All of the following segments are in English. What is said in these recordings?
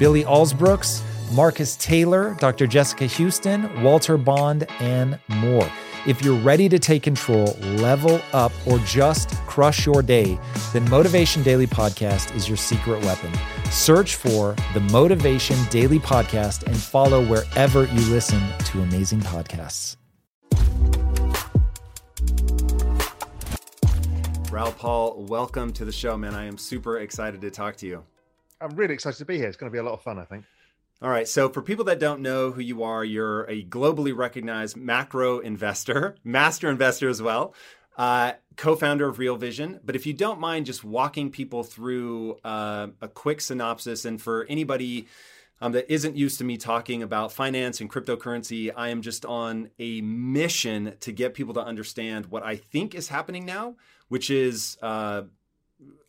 Billy Alsbrooks, Marcus Taylor, Dr. Jessica Houston, Walter Bond, and more. If you're ready to take control, level up, or just crush your day, then Motivation Daily Podcast is your secret weapon. Search for the Motivation Daily Podcast and follow wherever you listen to amazing podcasts. Raoul Pal, welcome to the show, man. I am super excited to talk to you. I'm really excited to be here. It's going to be a lot of fun, I think. All right. So, for people that don't know who you are, you're a globally recognized macro investor, master investor as well, uh, co founder of Real Vision. But if you don't mind just walking people through uh, a quick synopsis, and for anybody um, that isn't used to me talking about finance and cryptocurrency, I am just on a mission to get people to understand what I think is happening now which is uh,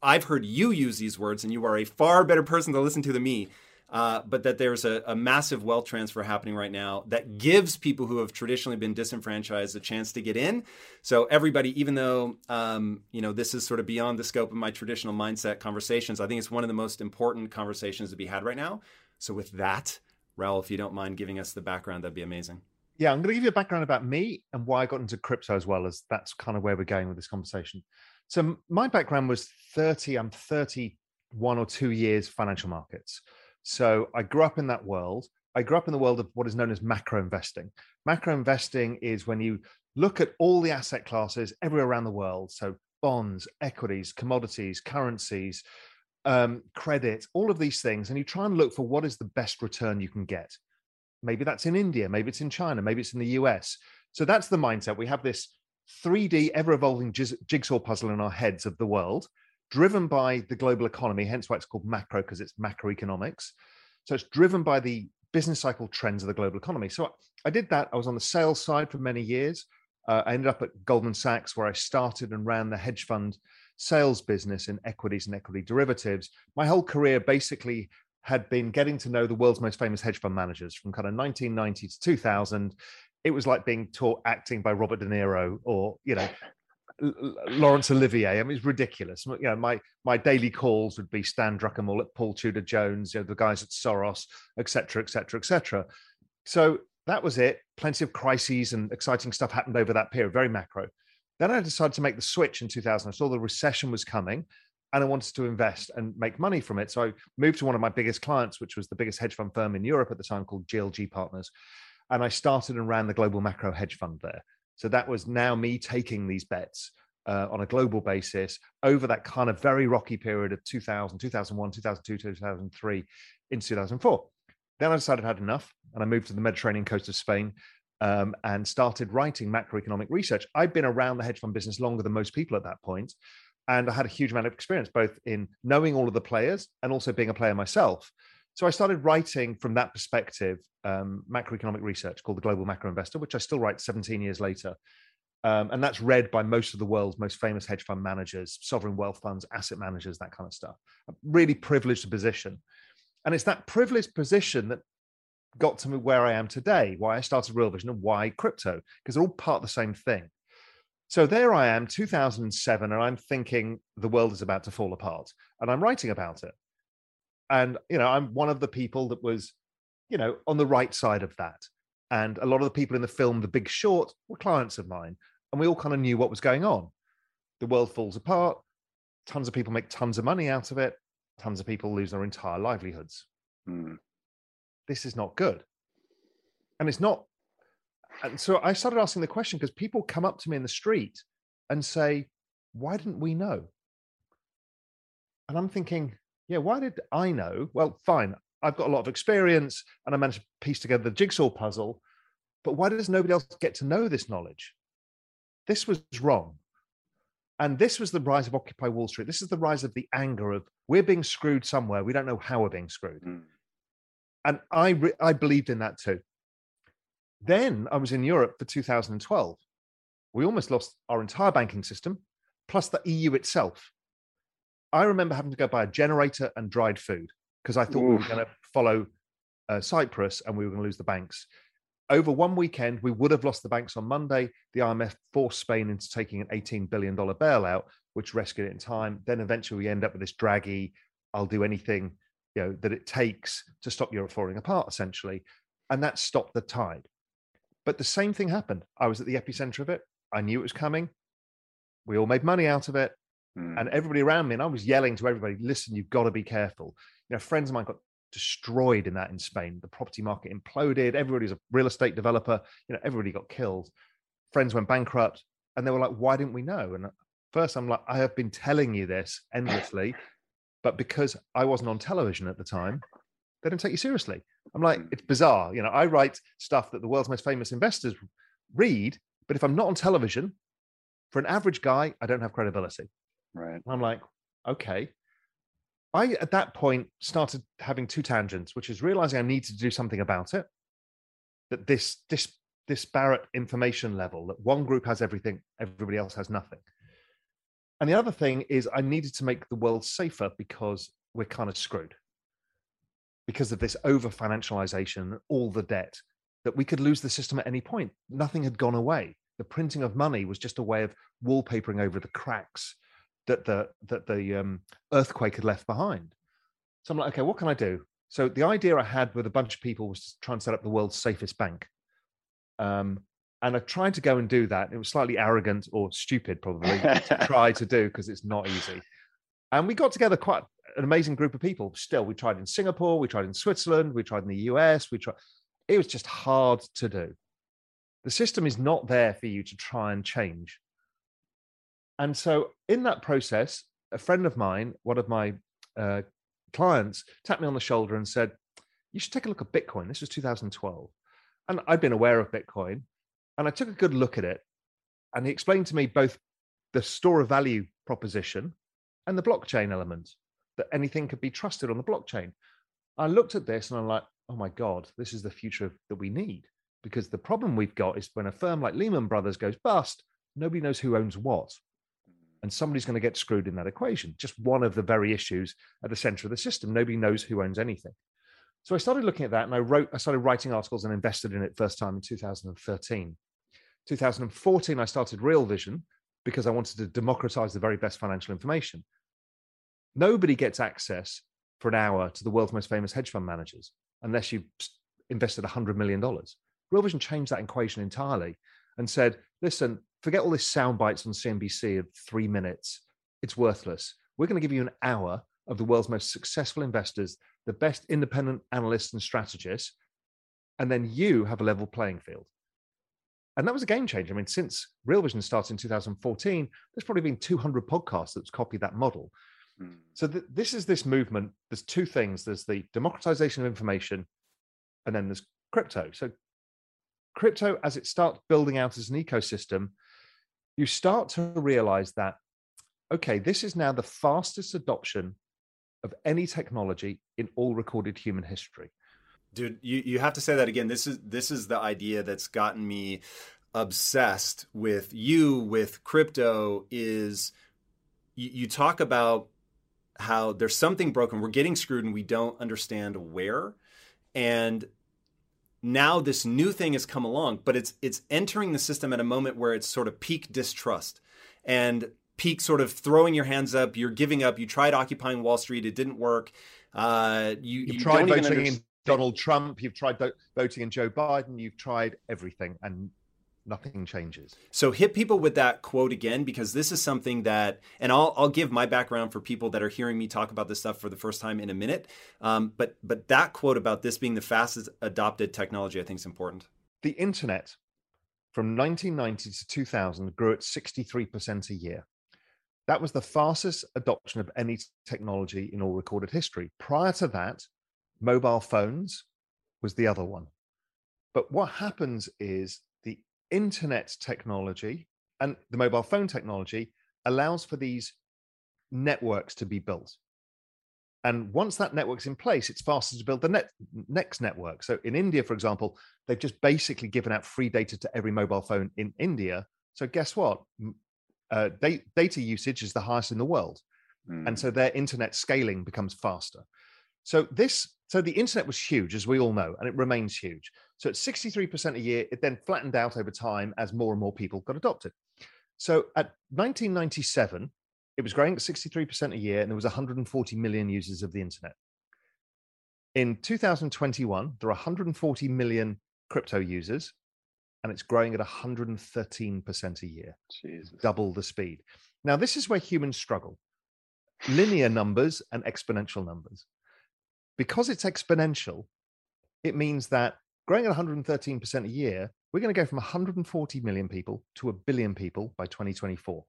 I've heard you use these words, and you are a far better person to listen to than me. Uh, but that there's a, a, massive wealth transfer happening right now that gives people who have traditionally been disenfranchised a chance to get in. So everybody, even though um, you know this is sort of beyond the scope of my traditional mindset conversations, I think it's one of the most important conversations to be had right now. So with that, Raoul, if you don't mind giving us the background, that'd be amazing. Yeah, I'm going to give you a background about me and why I got into crypto as well as that's kind of where we're going with this conversation. So my background was 30, I'm 31 or two years financial markets. So I grew up in that world. I grew up in the world of what is known as macro investing. Macro investing is when you look at all the asset classes everywhere around the world. So bonds, equities, commodities, currencies, um, credit, all of these things, and you try and look for what is the best return you can get. Maybe that's in India, maybe it's in China, maybe it's in the US. So that's the mindset. We have this 3D ever evolving jigsaw puzzle in our heads of the world, driven by the global economy, hence why it's called macro, because it's macroeconomics. So it's driven by the business cycle trends of the global economy. So I did that. I was on the sales side for many years. Uh, I ended up at Goldman Sachs, where I started and ran the hedge fund sales business in equities and equity derivatives. My whole career basically had been getting to know the world's most famous hedge fund managers from kind of 1990 to 2000. It was like being taught acting by Robert De Niro or, you know, Laurence Olivier. I mean, it's ridiculous. You know, my my daily calls would be Stan Druckenmiller, Paul Tudor Jones, you know, the guys at Soros, etc., etc., etc. So that was it. Plenty of crises and exciting stuff happened over that period, very macro. Then I decided to make the switch in 2000. I saw the recession was coming and I wanted to invest and make money from it. So I moved to one of my biggest clients, which was the biggest hedge fund firm in Europe at the time called GLG Partners. And I started and ran the global macro hedge fund there. So that was now me taking these bets uh, on a global basis over that kind of very rocky period of 2000, 2001, 2002, 2003 into 2004. Then I decided I had enough and I moved to the Mediterranean coast of Spain um, and started writing macroeconomic research. I'd been around the hedge fund business longer than most people at that point and I had a huge amount of experience both in knowing all of the players and also being a player myself. So I started writing from that perspective um, macroeconomic research called the Global Macro Investor, which I still write 17 years later. Um, and that's read by most of the world's most famous hedge fund managers, sovereign wealth funds, asset managers, that kind of stuff. A really privileged position. And it's that privileged position that got to me where I am today, why I started Real Vision and why crypto, because they're all part of the same thing. So there I am, 2007, and I'm thinking the world is about to fall apart, and I'm writing about it. And you know, I'm one of the people that was, you know, on the right side of that. And a lot of the people in the film The Big Short were clients of mine, and we all kind of knew what was going on. The world falls apart. Tons of people make tons of money out of it. Tons of people lose their entire livelihoods. Mm. This is not good. And it's not and so I started asking the question because people come up to me in the street and say, Why didn't we know? And I'm thinking, Yeah, why did I know? Well, fine. I've got a lot of experience and I managed to piece together the jigsaw puzzle. But why does nobody else get to know this knowledge? This was wrong. And this was the rise of Occupy Wall Street. This is the rise of the anger of we're being screwed somewhere. We don't know how we're being screwed. Mm. And I, re- I believed in that too. Then I was in Europe for 2012. We almost lost our entire banking system, plus the EU itself. I remember having to go buy a generator and dried food because I thought Oof. we were going to follow uh, Cyprus and we were going to lose the banks. Over one weekend, we would have lost the banks on Monday. The IMF forced Spain into taking an $18 billion bailout, which rescued it in time. Then eventually we end up with this draggy, I'll do anything you know that it takes to stop Europe falling apart, essentially. And that stopped the tide. But the same thing happened. I was at the epicenter of it. I knew it was coming. We all made money out of it. Mm. And everybody around me, and I was yelling to everybody, listen, you've got to be careful. You know, friends of mine got destroyed in that in Spain. The property market imploded. Everybody's a real estate developer. You know, everybody got killed. Friends went bankrupt. And they were like, why didn't we know? And first I'm like, I have been telling you this endlessly. But because I wasn't on television at the time, they don't take you seriously. I'm like, hmm. it's bizarre. You know, I write stuff that the world's most famous investors read, but if I'm not on television, for an average guy, I don't have credibility. Right. I'm like, okay. I at that point started having two tangents, which is realizing I need to do something about it. That this this disparate information level, that one group has everything, everybody else has nothing. And the other thing is I needed to make the world safer because we're kind of screwed. Because of this over financialization, all the debt, that we could lose the system at any point. Nothing had gone away. The printing of money was just a way of wallpapering over the cracks that the that the um, earthquake had left behind. So I'm like, okay, what can I do? So the idea I had with a bunch of people was to try and set up the world's safest bank. Um, and I tried to go and do that. It was slightly arrogant or stupid, probably, to try to do because it's not easy. And we got together quite an amazing group of people. Still, we tried in Singapore, we tried in Switzerland, we tried in the US. We tried. It was just hard to do. The system is not there for you to try and change. And so, in that process, a friend of mine, one of my uh, clients, tapped me on the shoulder and said, You should take a look at Bitcoin. This was 2012. And I'd been aware of Bitcoin. And I took a good look at it. And he explained to me both the store of value proposition and the blockchain element that anything could be trusted on the blockchain. I looked at this and I'm like, oh my God, this is the future that we need. Because the problem we've got is when a firm like Lehman Brothers goes bust, nobody knows who owns what and somebody's going to get screwed in that equation. Just one of the very issues at the center of the system. Nobody knows who owns anything. So I started looking at that and I wrote, I started writing articles and invested in it first time in 2013. 2014, I started Real Vision because I wanted to democratize the very best financial information. Nobody gets access for an hour to the world's most famous hedge fund managers unless you've invested $100 million. Real Vision changed that equation entirely and said, listen, forget all this sound bites on CNBC of three minutes. It's worthless. We're going to give you an hour of the world's most successful investors, the best independent analysts and strategists, and then you have a level playing field. And that was a game changer. I mean, since Real Vision started in 2014, there's probably been 200 podcasts that's copied that model. Mm. So th- this is this movement. There's two things. There's the democratization of information, and then there's crypto. So crypto, as it starts building out as an ecosystem, you start to realize that, okay, this is now the fastest adoption of any technology in all recorded human history. Dude, you, you have to say that again. This is this is the idea that's gotten me obsessed with you with crypto is you, you talk about how there's something broken. We're getting screwed and we don't understand where. And now this new thing has come along, but it's it's entering the system at a moment where it's sort of peak distrust and peak sort of throwing your hands up. You're giving up. You tried occupying Wall Street, it didn't work. Uh, you, you've you tried voting in Donald Trump. You've tried voting in Joe Biden. You've tried everything, and nothing changes. So hit people with that quote again because this is something that, and I'll I'll give my background for people that are hearing me talk about this stuff for the first time in a minute. Um, but but that quote about this being the fastest adopted technology, I think is important. The internet from 1990 to 2000 grew at 63% a year. That was the fastest adoption of any technology in all recorded history. Prior to that, mobile phones was the other one. But what happens is internet technology and the mobile phone technology allows for these networks to be built. And once that network's in place, it's faster to build the net, next network. So in India, for example, they've just basically given out free data to every mobile phone in India. So guess what? Uh, data usage is the highest in the world. Mm. And so their internet scaling becomes faster. So this, so the internet was huge, as we all know, and it remains huge. So at 63% a year, it then flattened out over time as more and more people got adopted. So at 1997, it was growing at 63% a year, and there was 140 million users of the internet. In 2021, there are 140 million crypto users, and it's growing at 113% a year, Jesus. double the speed. Now, this is where humans struggle linear numbers and exponential numbers. Because it's exponential, it means that growing at 113% a year, we're going to go from 140 million people to a billion people by 2024.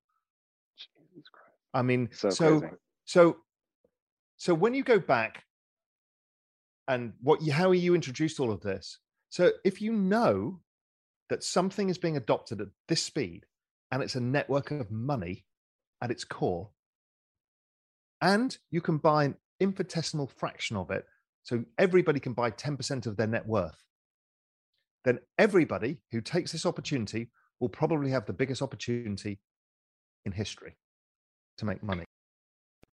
I mean, so so, so so when you go back and what you how are you introduced all of this? So if you know that something is being adopted at this speed and it's a network of money at its core, and you can buy an infinitesimal fraction of it, so everybody can buy 10% of their net worth, then everybody who takes this opportunity will probably have the biggest opportunity in history to make money.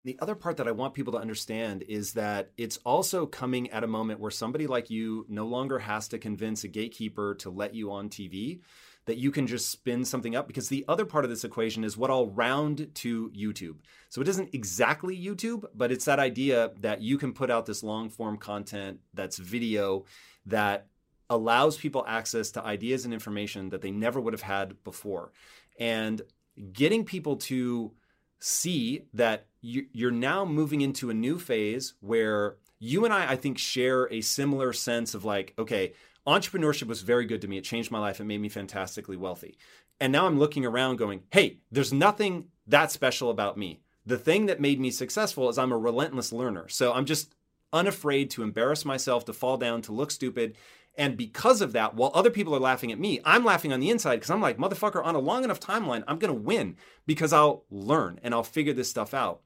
The other part that I want people to understand is that it's also coming at a moment where somebody like you no longer has to convince a gatekeeper to let you on TV, that you can just spin something up. Because the other part of this equation is what I'll round to YouTube. So it isn't exactly YouTube, but it's that idea that you can put out this long form content that's video that allows people access to ideas and information that they never would have had before. And getting people to see that you're now moving into a new phase where you and I, I think, share a similar sense of like, okay, entrepreneurship was very good to me. It changed my life. It made me fantastically wealthy. And now I'm looking around going, hey, there's nothing that special about me. The thing that made me successful is I'm a relentless learner. So I'm just unafraid to embarrass myself, to fall down, to look stupid. And because of that, while other people are laughing at me, I'm laughing on the inside because I'm like, motherfucker, on a long enough timeline, I'm going to win because I'll learn and I'll figure this stuff out.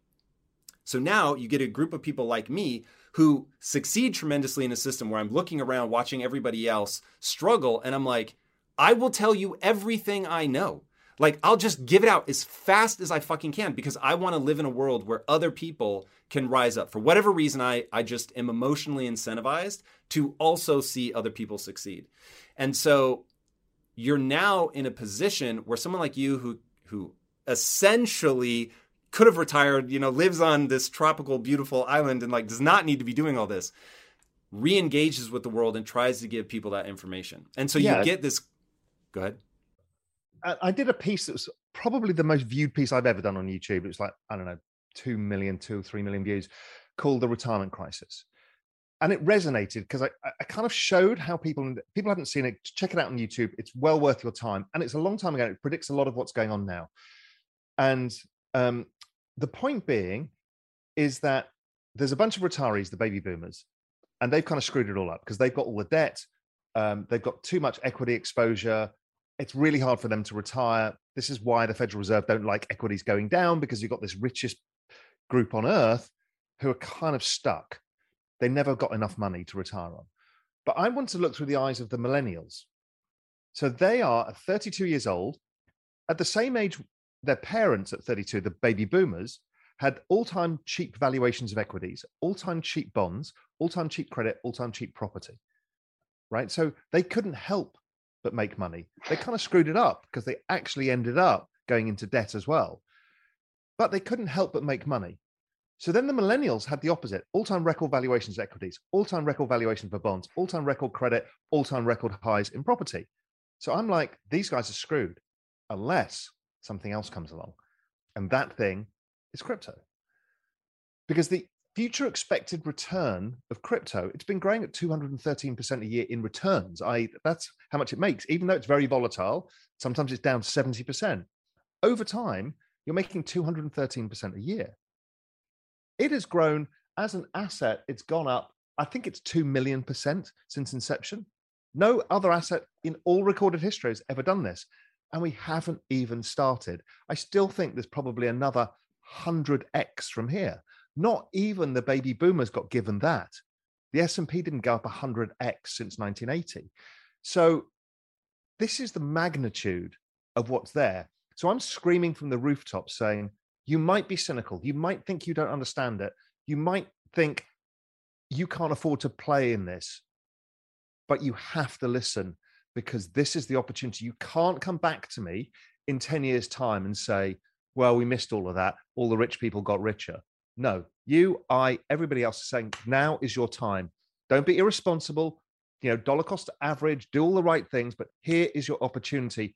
So now you get a group of people like me who succeed tremendously in a system where I'm looking around watching everybody else struggle and I'm like, I will tell you everything I know. Like, I'll just give it out as fast as I fucking can because I want to live in a world where other people can rise up. For whatever reason, I, I just am emotionally incentivized to also see other people succeed. And so you're now in a position where someone like you who who essentially could have retired, you know, lives on this tropical, beautiful island and like does not need to be doing all this, re-engages with the world and tries to give people that information. And so yeah. you get this. Go ahead. I did a piece that was probably the most viewed piece I've ever done on YouTube. It was like, I don't know, two million, two, three million views, called The Retirement Crisis. And it resonated because I, I kind of showed how people people haven't seen it. Check it out on YouTube. It's well worth your time. And it's a long time ago. It predicts a lot of what's going on now. And um, the point being is that there's a bunch of retirees, the baby boomers, and they've kind of screwed it all up because they've got all the debt. Um, they've got too much equity exposure. It's really hard for them to retire. This is why the Federal Reserve don't like equities going down because you've got this richest group on earth who are kind of stuck. They never got enough money to retire on. But I want to look through the eyes of the millennials. So they are 32 years old, at the same age their parents at 32, the baby boomers, had all-time cheap valuations of equities, all-time cheap bonds, all-time cheap credit, all-time cheap property. Right? So they couldn't help but make money. They kind of screwed it up because they actually ended up going into debt as well. But they couldn't help but make money. So then the millennials had the opposite all time record valuations equities, all time record valuation for bonds, all time record credit, all time record highs in property. So I'm like, these guys are screwed unless something else comes along. And that thing is crypto. Because the future expected return of crypto, it's been growing at 213% a year in returns. I that's how much it makes, even though it's very volatile. Sometimes it's down 70%. Over time, you're making 213% a year. It has grown as an asset, it's gone up. I think it's 2 million percent since inception. No other asset in all recorded history has ever done this. And we haven't even started. I still think there's probably another 100x from here. Not even the baby boomers got given that. The S&P didn't go up 100x since 1980. So this is the magnitude of what's there. So I'm screaming from the rooftops saying, you might be cynical. You might think you don't understand it. You might think you can't afford to play in this, but you have to listen because this is the opportunity. You can't come back to me in 10 years' time and say, well, we missed all of that. All the rich people got richer. No, you, I, everybody else is saying now is your time. Don't be irresponsible. You know, dollar cost average, do all the right things, but here is your opportunity.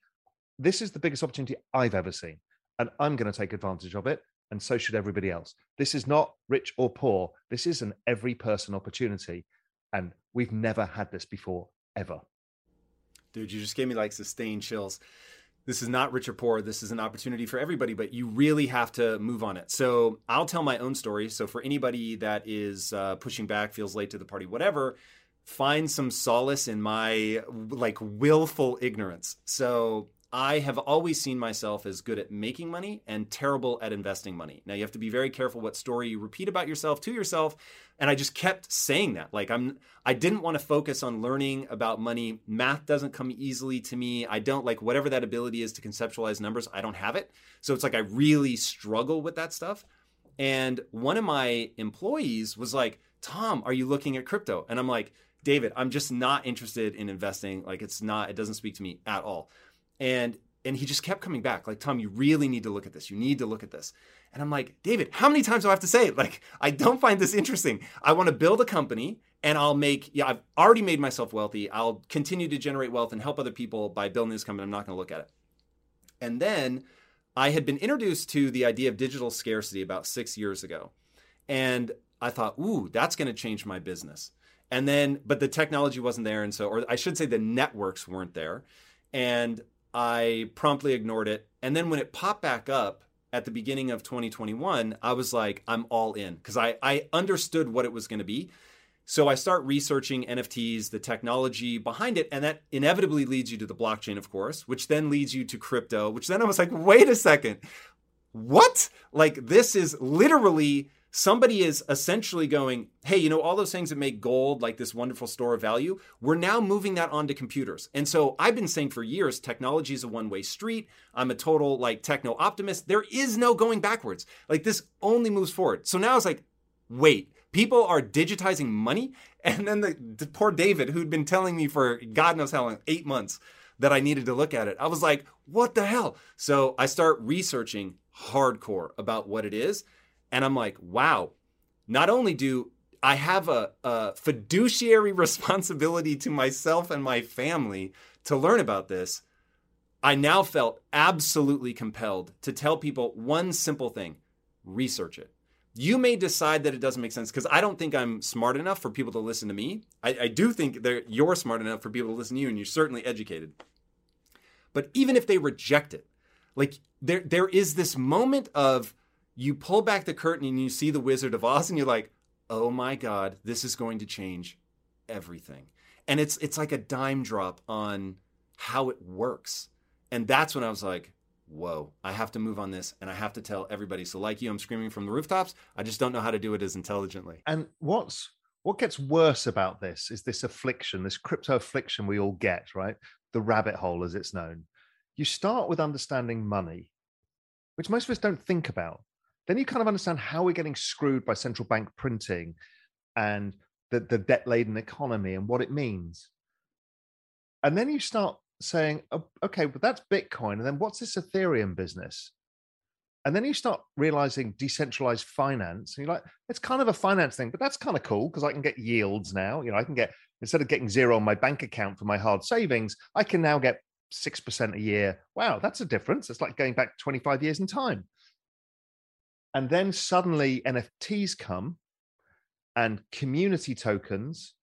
This is the biggest opportunity I've ever seen, and I'm going to take advantage of it. And so should everybody else. This is not rich or poor. This is an every person opportunity. And we've never had this before, ever. Dude, you just gave me like sustained chills this is not rich or poor. This is an opportunity for everybody, but you really have to move on it. So I'll tell my own story. So for anybody that is uh, pushing back, feels late to the party, whatever, find some solace in my like willful ignorance. So I have always seen myself as good at making money and terrible at investing money. Now you have to be very careful what story you repeat about yourself to yourself, and I just kept saying that. Like I'm I didn't want to focus on learning about money. Math doesn't come easily to me. I don't like whatever that ability is to conceptualize numbers, I don't have it. So it's like I really struggle with that stuff. And one of my employees was like, "Tom, are you looking at crypto?" And I'm like, "David, I'm just not interested in investing. Like it's not it doesn't speak to me at all." And and he just kept coming back like tom you really need to look at this. You need to look at this. And i'm like david how many times do i have to say it? Like i don't find this interesting. I want to build a company and i'll make yeah i've already made myself wealthy. I'll continue to generate wealth and help other people by building this company. I'm not going to look at it. And then i had been introduced to the idea of digital scarcity about six years ago and i thought ooh that's going to change my business. And then but the technology wasn't there and so or i should say the networks weren't there. And I promptly ignored it. And then when it popped back up at the beginning of 2021, I was like, I'm all in because I, I understood what it was going to be. So I start researching NFTs, the technology behind it, and that inevitably leads you to the blockchain, of course, which then leads you to crypto, which then I was like, wait a second, what? Like, this is literally somebody is essentially going, hey, you know, all those things that make gold like this wonderful store of value, we're now moving that onto computers. And so I've been saying for years, technology is a one way street. I'm a total like techno optimist. There is no going backwards. Like this only moves forward. So now it's like, wait, people are digitizing money. And then the, the poor David, who'd been telling me for God knows how long, eight months, that I needed to look at it. I was like, what the hell? So I start researching hardcore about what it is. And I'm like, wow, not only do I have a, a fiduciary responsibility to myself and my family to learn about this, I now felt absolutely compelled to tell people one simple thing research it. You may decide that it doesn't make sense because I don't think I'm smart enough for people to listen to me. I, I do think that you're smart enough for people to listen to you, and you're certainly educated. But even if they reject it, like there, there is this moment of you pull back the curtain and you see the Wizard of Oz and you're like, "Oh my god, this is going to change everything." And it's it's like a dime drop on how it works. And that's when I was like, "Whoa, I have to move on this and I have to tell everybody." So like you, I'm screaming from the rooftops. I just don't know how to do it as intelligently. And what's what gets worse about this is this affliction, this crypto affliction we all get, right? The rabbit hole as it's known. You start with understanding money, which most of us don't think about then you kind of understand how we're getting screwed by central bank printing and the, the debt laden economy and what it means. And then you start saying, oh, okay, but that's Bitcoin. And then what's this Ethereum business? And then you start realizing decentralized finance. And you're like, it's kind of a finance thing, but that's kind of cool because I can get yields now. You know, I can get, instead of getting zero on my bank account for my hard savings, I can now get 6% a year. Wow, that's a difference. It's like going back 25 years in time. And then suddenly NFTs come and community tokens.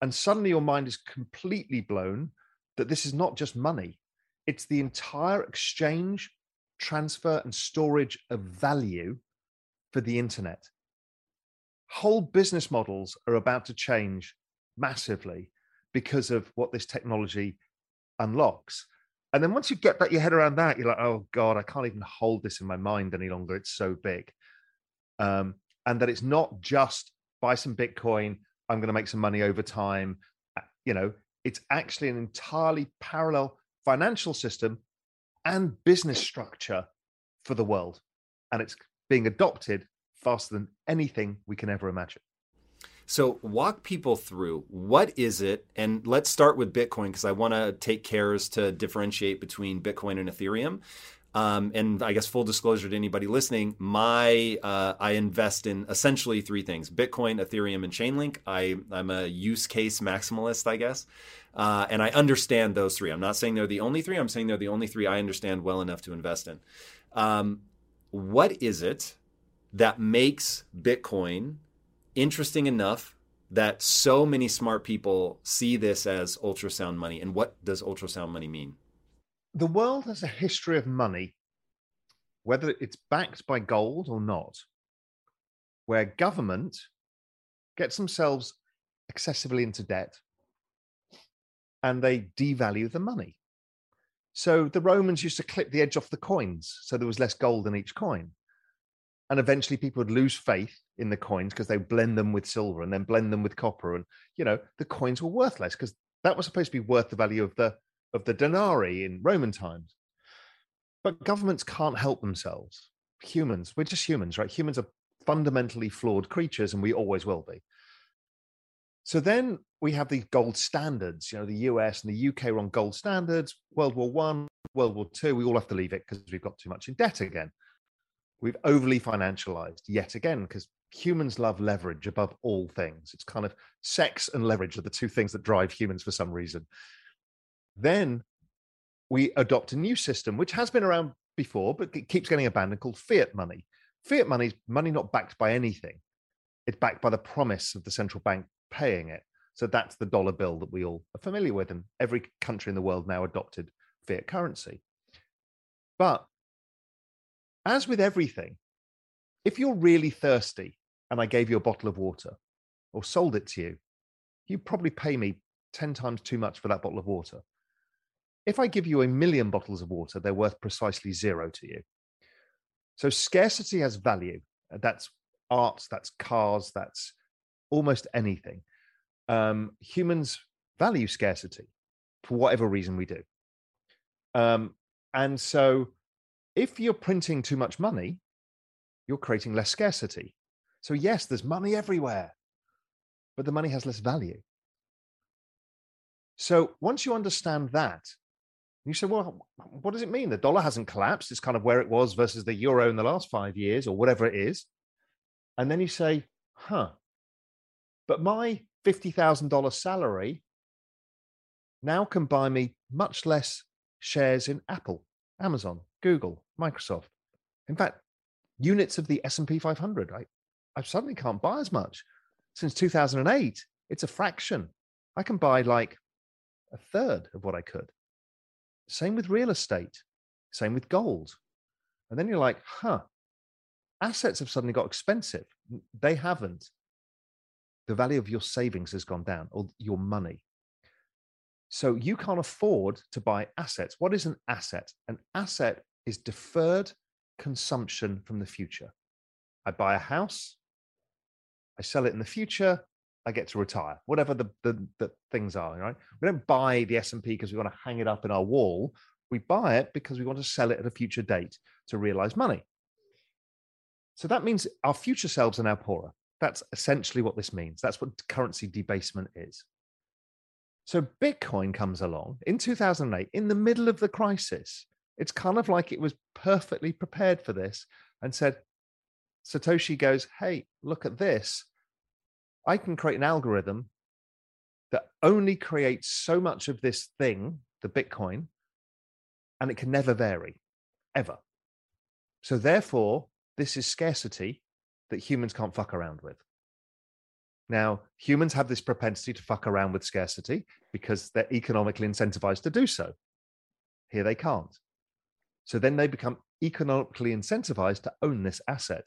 And suddenly your mind is completely blown that this is not just money, it's the entire exchange, transfer, and storage of value for the internet. Whole business models are about to change massively because of what this technology unlocks. And then once you get that your head around that, you're like, oh God, I can't even hold this in my mind any longer. It's so big. Um, and that it's not just buy some Bitcoin, I'm going to make some money over time. Uh, you know, it's actually an entirely parallel financial system and business structure for the world. And it's being adopted faster than anything we can ever imagine. So, walk people through what is it, and let's start with Bitcoin because I want to take cares to differentiate between Bitcoin and Ethereum. Um, and I guess full disclosure to anybody listening, my uh, I invest in essentially three things: Bitcoin, Ethereum, and Chainlink. I I'm a use case maximalist, I guess, uh, and I understand those three. I'm not saying they're the only three. I'm saying they're the only three I understand well enough to invest in. Um, what is it that makes Bitcoin interesting enough that so many smart people see this as ultrasound money? And what does ultrasound money mean? the world has a history of money, whether it's backed by gold or not, where government gets themselves excessively into debt and they devalue the money. So the Romans used to clip the edge off the coins so there was less gold in each coin. And eventually people would lose faith in the coins because they blend them with silver and then blend them with copper. And, you know, the coins were worthless because that was supposed to be worth the value of the of the denarii in Roman times. But governments can't help themselves. Humans, we're just humans, right? Humans are fundamentally flawed creatures, and we always will be. So then we have these gold standards. You know, the US and the UK are on gold standards. World War One, World War Two, we all have to leave it because we've got too much in debt again. We've overly financialized yet again because humans love leverage above all things. It's kind of sex and leverage are the two things that drive humans for some reason. Then we adopt a new system, which has been around before, but it keeps getting abandoned, called fiat money. Fiat money is money not backed by anything. It's backed by the promise of the central bank paying it. So that's the dollar bill that we all are familiar with. And every country in the world now adopted fiat currency. But as with everything, if you're really thirsty and I gave you a bottle of water or sold it to you, you'd probably pay me 10 times too much for that bottle of water. If I give you a million bottles of water, they're worth precisely zero to you. So scarcity has value. Uh, that's art, that's cars, that's almost anything. Um, humans value scarcity for whatever reason we do. Um, and so if you're printing too much money, you're creating less scarcity. So, yes, there's money everywhere, but the money has less value. So, once you understand that, you say, well, what does it mean? The dollar hasn't collapsed. It's kind of where it was versus the euro in the last five years or whatever it is. And then you say, huh, but my $50,000 salary now can buy me much less shares in Apple, Amazon, Google, Microsoft. In fact, units of the S&P 500, I, I suddenly can't buy as much. Since 2008, it's a fraction. I can buy like a third of what I could. Same with real estate, same with gold. And then you're like, huh, assets have suddenly got expensive. They haven't. The value of your savings has gone down or your money. So you can't afford to buy assets. What is an asset? An asset is deferred consumption from the future. I buy a house, I sell it in the future, I get to retire, whatever the, the, the things are, right? We don't buy the S&P because we want to hang it up in our wall. We buy it because we want to sell it at a future date to realize money. So that means our future selves are now poorer. That's essentially what this means. That's what currency debasement is. So Bitcoin comes along in 2008 in the middle of the crisis. It's kind of like it was perfectly prepared for this and said, Satoshi goes, Hey, look at this. I can create an algorithm that only creates so much of this thing, the Bitcoin, and it can never vary, ever. So, therefore, this is scarcity that humans can't fuck around with. Now, humans have this propensity to fuck around with scarcity because they're economically incentivized to do so. Here they can't. So then they become economically incentivized to own this asset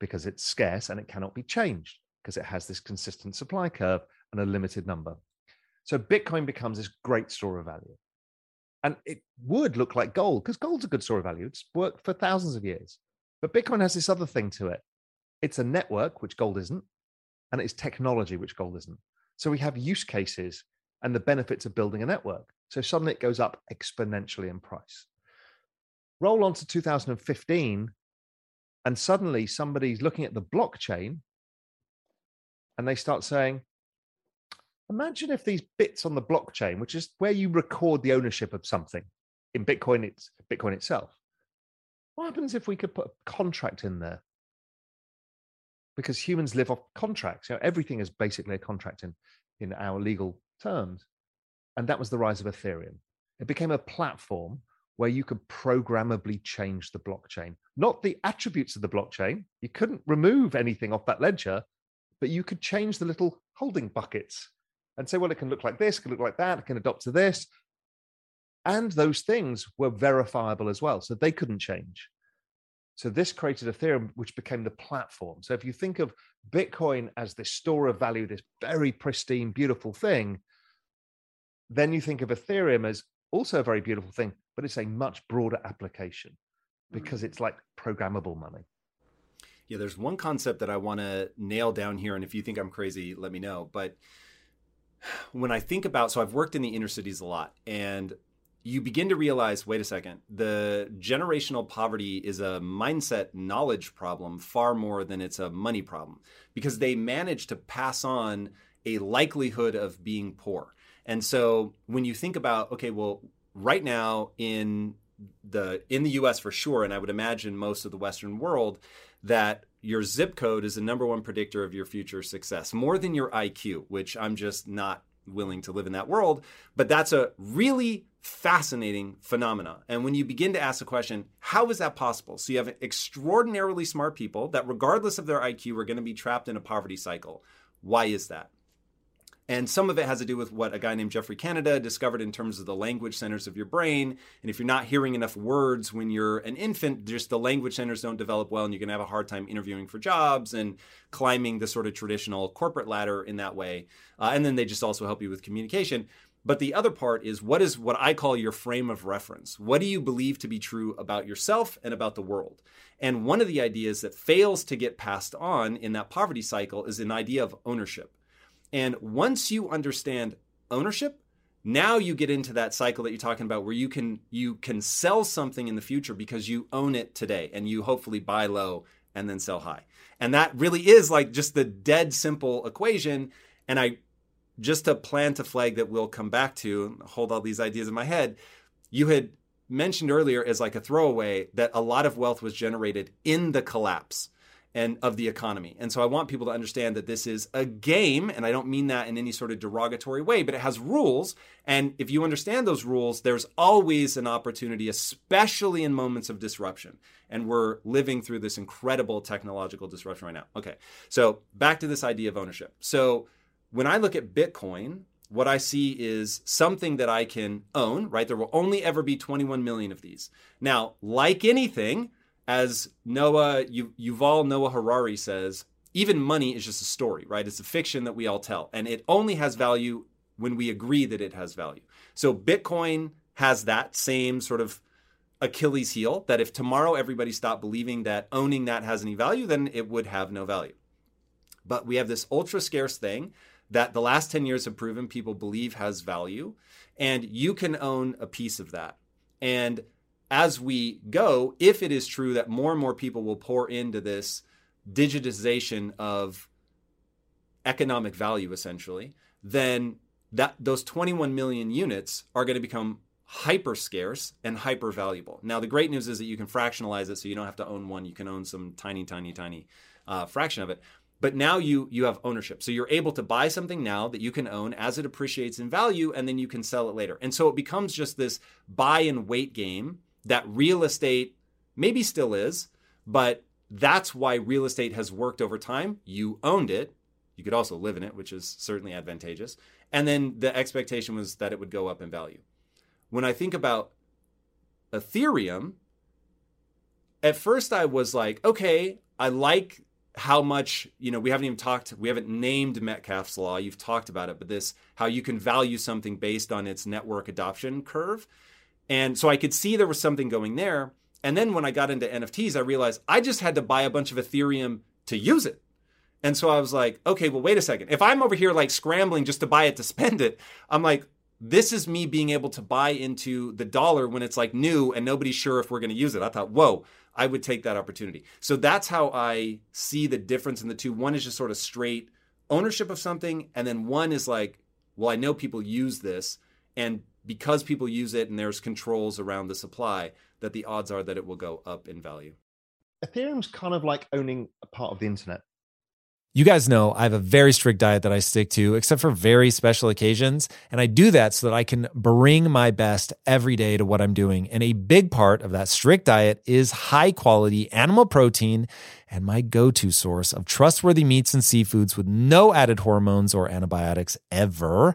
because it's scarce and it cannot be changed because it has this consistent supply curve and a limited number. So Bitcoin becomes this great store of value. And it would look like gold because gold's a good store of value. It's worked for thousands of years. But Bitcoin has this other thing to it. It's a network, which gold isn't, and it's technology, which gold isn't. So we have use cases and the benefits of building a network. So suddenly it goes up exponentially in price. Roll on to 2015, and suddenly somebody's looking at the blockchain and they start saying, Imagine if these bits on the blockchain, which is where you record the ownership of something in Bitcoin, it's Bitcoin itself. What happens if we could put a contract in there? Because humans live off contracts. You know, everything is basically a contract in, in our legal terms. And that was the rise of Ethereum. It became a platform where you could programmably change the blockchain, not the attributes of the blockchain. You couldn't remove anything off that ledger, but you could change the little holding buckets and say, well, it can look like this, it can look like that, it can adopt to this. And those things were verifiable as well. So they couldn't change. So this created Ethereum, which became the platform. So if you think of Bitcoin as this store of value, this very pristine, beautiful thing, then you think of Ethereum as also a very beautiful thing, but it's a much broader application because mm. it's like programmable money. Yeah, there's one concept that I want to nail down here. And if you think I'm crazy, let me know. But when I think about, so I've worked in the inner cities a lot, and you begin to realize wait a second, the generational poverty is a mindset knowledge problem far more than it's a money problem because they manage to pass on a likelihood of being poor. And so when you think about, okay, well, right now in the in the US for sure, and I would imagine most of the Western world, that your zip code is the number one predictor of your future success, more than your IQ, which I'm just not willing to live in that world. But that's a really fascinating phenomena. And when you begin to ask the question, how is that possible? So you have extraordinarily smart people that, regardless of their IQ, are going to be trapped in a poverty cycle. Why is that? And some of it has to do with what a guy named Geoffrey Canada discovered in terms of the language centers of your brain. And if you're not hearing enough words when you're an infant, just the language centers don't develop well, and you're going to have a hard time interviewing for jobs and climbing the sort of traditional corporate ladder in that way. Uh, and then they just also help you with communication. But the other part is what is what I call your frame of reference? What do you believe to be true about yourself and about the world? And one of the ideas that fails to get passed on in that poverty cycle is an idea of ownership. And once you understand ownership, now you get into that cycle that you're talking about where you can you can sell something in the future because you own it today and you hopefully buy low and then sell high. And that really is like just the dead simple equation and I just to plant a flag that we'll come back to, hold all these ideas in my head. You had mentioned earlier as like a throwaway that a lot of wealth was generated in the collapse and of the economy. And so I want people to understand that this is a game, and I don't mean that in any sort of derogatory way, but it has rules. And if you understand those rules, there's always an opportunity, especially in moments of disruption. And we're living through this incredible technological disruption right now. Okay, so back to this idea of ownership. So when I look at Bitcoin, what I see is something that I can own, right? There will only ever be 21 million of these. Now, like anything, as Noah Yuval Noah Harari says, even money is just a story, right? It's a fiction that we all tell, and it only has value when we agree that it has value. So Bitcoin has that same sort of Achilles heel that if tomorrow everybody stopped believing that owning that has any value, then it would have no value. But we have this ultra scarce thing that the last 10 years have proven people believe has value, and you can own a piece of that. And as we go, if it is true that more and more people will pour into this digitization of economic value, essentially, then that those 21 million units are going to become hyper scarce and hyper valuable. Now, the great news is that you can fractionalize it, so you don't have to own one. You can own some tiny, tiny, tiny uh, fraction of it. But now you you have ownership, so you're able to buy something now that you can own as it appreciates in value, and then you can sell it later. And so it becomes just this buy and wait game that real estate maybe still is, but that's why real estate has worked over time. You owned it. You could also live in it, which is certainly advantageous. And then the expectation was that it would go up in value. When I think about Ethereum, at first I was like, okay, I like how much, you know, we haven't even talked, we haven't named Metcalfe's law. You've talked about it, but this, how you can value something based on its network adoption curve. And so I could see there was something going there. And then when I got into NFTs, I realized I just had to buy a bunch of Ethereum to use it. And so I was like, okay, well, wait a second. If I'm over here like scrambling just to buy it to spend it, I'm like, this is me being able to buy into the dollar when it's like new and nobody's sure if we're going to use it. I thought, whoa, I would take that opportunity. So that's how I see the difference in the two. One is just sort of straight ownership of something, and then one is like, well, I know people use this, and because people use it and there's controls around the supply, that the odds are that it will go up in value. Ethereum's kind of like owning a part of the internet. You guys know I have a very strict diet that I stick to, except for very special occasions. And I do that so that I can bring my best every day to what I'm doing. And a big part of that strict diet is high quality animal protein and my go to source of trustworthy meats and seafoods with no added hormones or antibiotics ever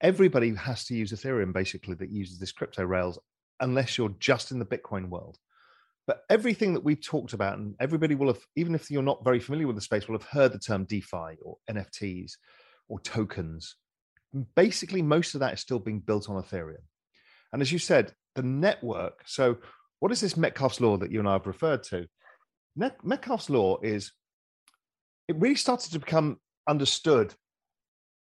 everybody has to use Ethereum basically that uses this crypto rails, unless you're just in the Bitcoin world. But everything that we've talked about, and everybody will have, even if you're not very familiar with the space, will have heard the term DeFi or NFTs or tokens. Basically, most of that is still being built on Ethereum. And as you said, the network. So, what is this Metcalfe's law that you and I have referred to? Metcalfe's law is it really started to become understood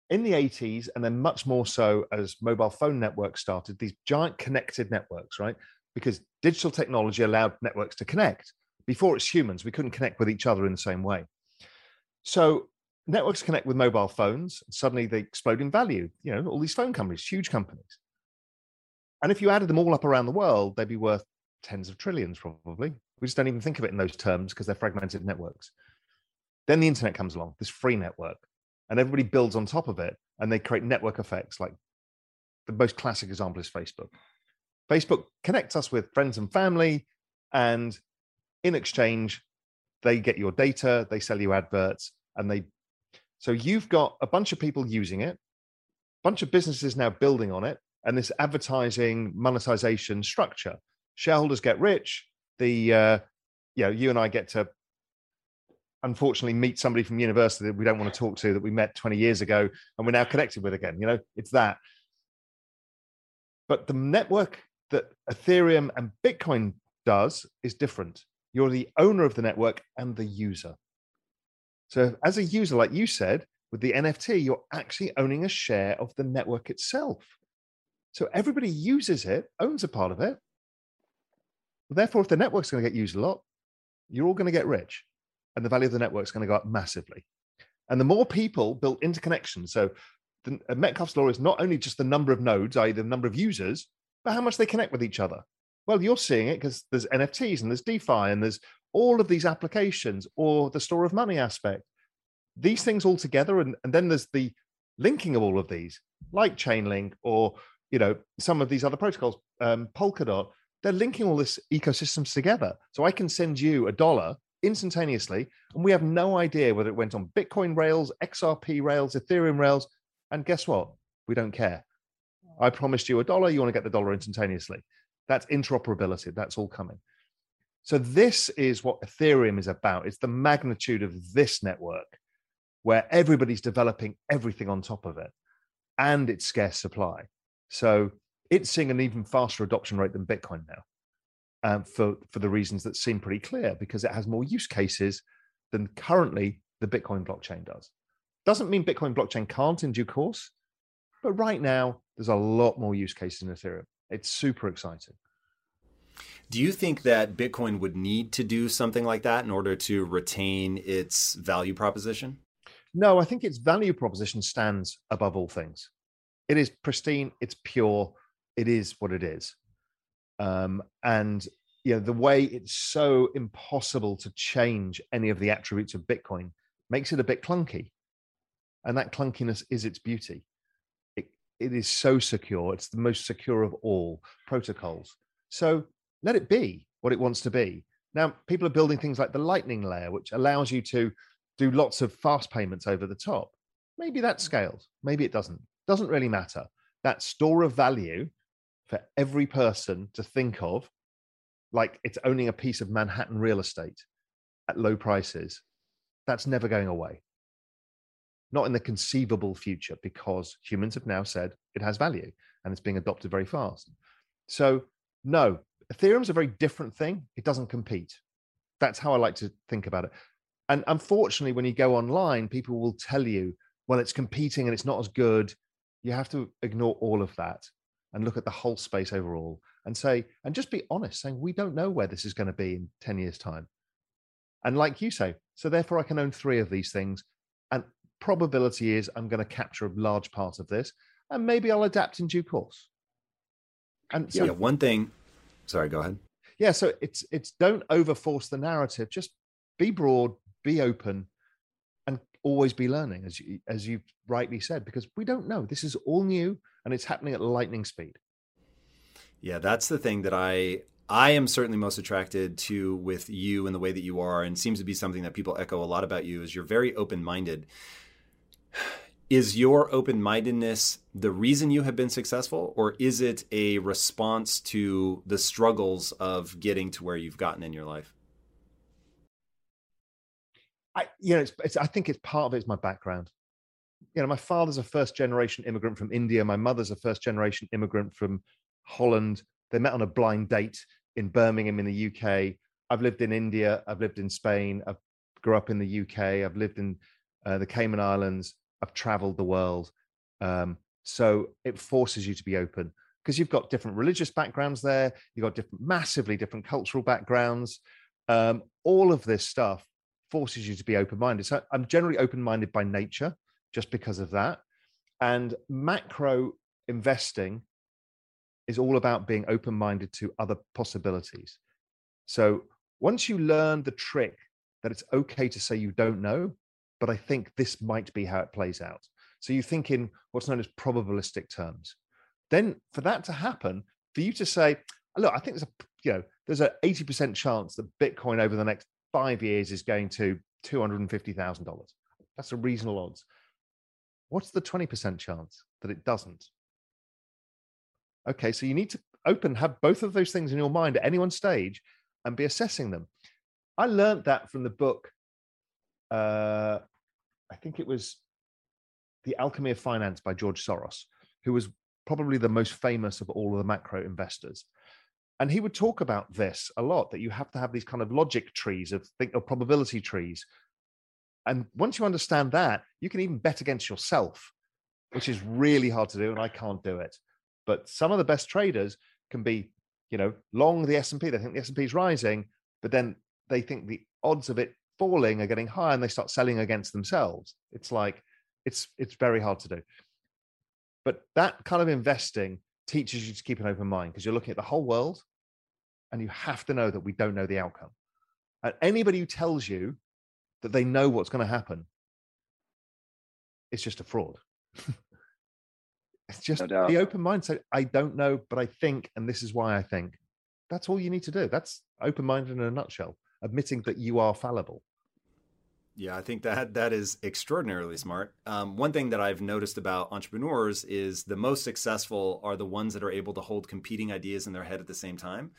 in the 80s and then much more so as mobile phone networks started these giant connected networks right? Because digital technology allowed networks to connect. Before it's humans we couldn't connect with each other in the same way. So networks connect with mobile phones suddenly they explode in value. You know all these phone companies huge companies. And if you added them all up around the world they'd be worth tens of trillions probably. We just don't even think of it in those terms because they're fragmented networks. Then the internet comes along this free network and everybody builds on top of it and they create network effects like the most classic example is facebook facebook connects us with friends and family and in exchange they get your data they sell you adverts and they so you've got a bunch of people using it a bunch of businesses now building on it and this advertising monetization structure. Shareholders get rich. The uh, you know, you and I get to unfortunately meet somebody from university that we don't want to talk to that we met 20 years ago and we're now connected with again. You know, it's that. But the network that Ethereum and Bitcoin does is different. You're the owner of the network and the user. So, as a user, like you said, with the NFT, you're actually owning a share of the network itself. So, everybody uses it, owns a part of it. Therefore, if the network's going to get used a lot, you're all going to get rich and the value of the network is going to go up massively. And the more people build interconnections, so the, uh, Metcalfe's law is not only just the number of nodes, i.e., the number of users, but how much they connect with each other. Well, you're seeing it because there's NFTs and there's DeFi and there's all of these applications or the store of money aspect. These things all together, and, and then there's the linking of all of these, like Chainlink or you know some of these other protocols, um, Polkadot. They're linking all this ecosystems together. So I can send you a dollar instantaneously, and we have no idea whether it went on Bitcoin rails, XRP rails, Ethereum rails. And guess what? We don't care. I promised you a dollar, you want to get the dollar instantaneously. That's interoperability. That's all coming. So, this is what Ethereum is about. It's the magnitude of this network where everybody's developing everything on top of it and it's scarce supply. So, it's seeing an even faster adoption rate than Bitcoin now um, for, for the reasons that seem pretty clear because it has more use cases than currently the Bitcoin blockchain does. Doesn't mean Bitcoin blockchain can't in due course, but right now there's a lot more use cases in Ethereum. It's super exciting. Do you think that Bitcoin would need to do something like that in order to retain its value proposition? No, I think its value proposition stands above all things. It is pristine, it's pure, it is what it is. Um, and you know, the way it's so impossible to change any of the attributes of Bitcoin makes it a bit clunky. And that clunkiness is its beauty it is so secure. It's the most secure of all protocols. So let it be what it wants to be. Now, people are building things like the Lightning layer, which allows you to do lots of fast payments over the top. Maybe that scales. Maybe it doesn't. Doesn't really matter. That store of value for every person to think of, like it's owning a piece of Manhattan real estate at low prices, that's never going away not in the conceivable future, because humans have now said it has value and it's being adopted very fast. So, no, Ethereum's a very different thing. It doesn't compete. That's how I like to think about it. And unfortunately, when you go online, people will tell you, well, it's competing and it's not as good. You have to ignore all of that and look at the whole space overall and say, and just be honest, saying, we don't know where this is going to be in 10 years' time. And like you say, so therefore I can own three of these things and probability is I'm going to capture a large part of this, and maybe I'll adapt in due course. And so, yeah, one thing. Sorry, go ahead. Yeah, so it's it's don't overforce the narrative. Just be broad, be open, always be learning, as you as you rightly said, because we don't know. This is all new, and it's happening at lightning speed. Yeah, that's the thing that I I am certainly most attracted to with you and the way that you are, and seems to be something that people echo a lot about you. Is you're very open minded is your open mindedness the reason you have been successful, or is it a response to the struggles of getting to where you've gotten in your life? I, you know, it's, it's, I think it's part of it is my background. You know, my father's a first generation immigrant from India. My mother's a first generation immigrant from Holland. They met on a blind date in Birmingham in the UK. I've lived in India. I've lived in Spain. I've grew up in the UK. I've lived in uh, the Cayman Islands. I've traveled the world. Um, so it forces you to be open because you've got different religious backgrounds there. You've got different, massively different cultural backgrounds. Um, all of this stuff forces you to be open minded. So I'm generally open minded by nature just because of that. And macro investing is all about being open minded to other possibilities. So once you learn the trick that it's okay to say you don't know, but I think this might be how it plays out. So you think in what's known as probabilistic terms. Then for that to happen, for you to say, look, I think there's a you know there's an 80% chance that Bitcoin over the next five years is going to $250,000. That's a reasonable odds. What's the 20% chance that it doesn't? Okay, so you need to open, have both of those things in your mind at any one stage and be assessing them. I learned that from the book. Uh, I think it was The Alchemy of Finance by George Soros, who was probably the most famous of all of the macro investors. And he would talk about this a lot that you have to have these kind of logic trees of think of probability trees. And once you understand that, you can even bet against yourself, which is really hard to do. And I can't do it. But some of the best traders can be, you know, long the S&P. They think the S&P is rising, but then they think the odds of it falling are getting higher and they start selling against themselves. It's like, it's it's very hard to do. But that kind of investing teaches you to keep an open mind because you're looking at the whole world and you have to know that we don't know the outcome. And anybody who tells you that they know what's going to happen, it's just a fraud. it's just no the open mind. So I don't know, but I think, and this is why I think. That's all you need to do. That's open minded in a nutshell, admitting that you are fallible. Yeah, I think that that is extraordinarily smart. Um, one thing that I've noticed about entrepreneurs is the most successful are the ones that are able to hold competing ideas in their head at the same time.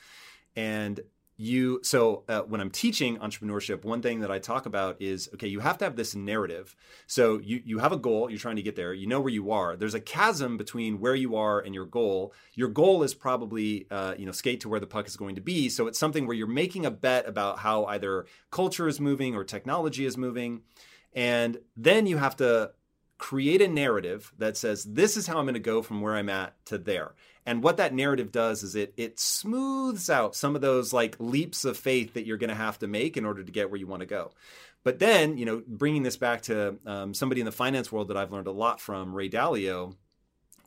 And you so uh, when i'm teaching entrepreneurship one thing that i talk about is okay you have to have this narrative. So you you have a goal you're trying to get there you know where you are. There's a chasm between where you are and your goal. Your goal is probably uh, you know skate to where the puck is going to be. So it's something where you're making a bet about how either culture is moving or technology is moving. And then you have to create a narrative that says this is how i'm going to go from where i'm at to there and what that narrative does is it it smooths out some of those like leaps of faith that you're going to have to make in order to get where you want to go. But then, you know, bringing this back to um, somebody in the finance world that I've learned a lot from, Ray Dalio,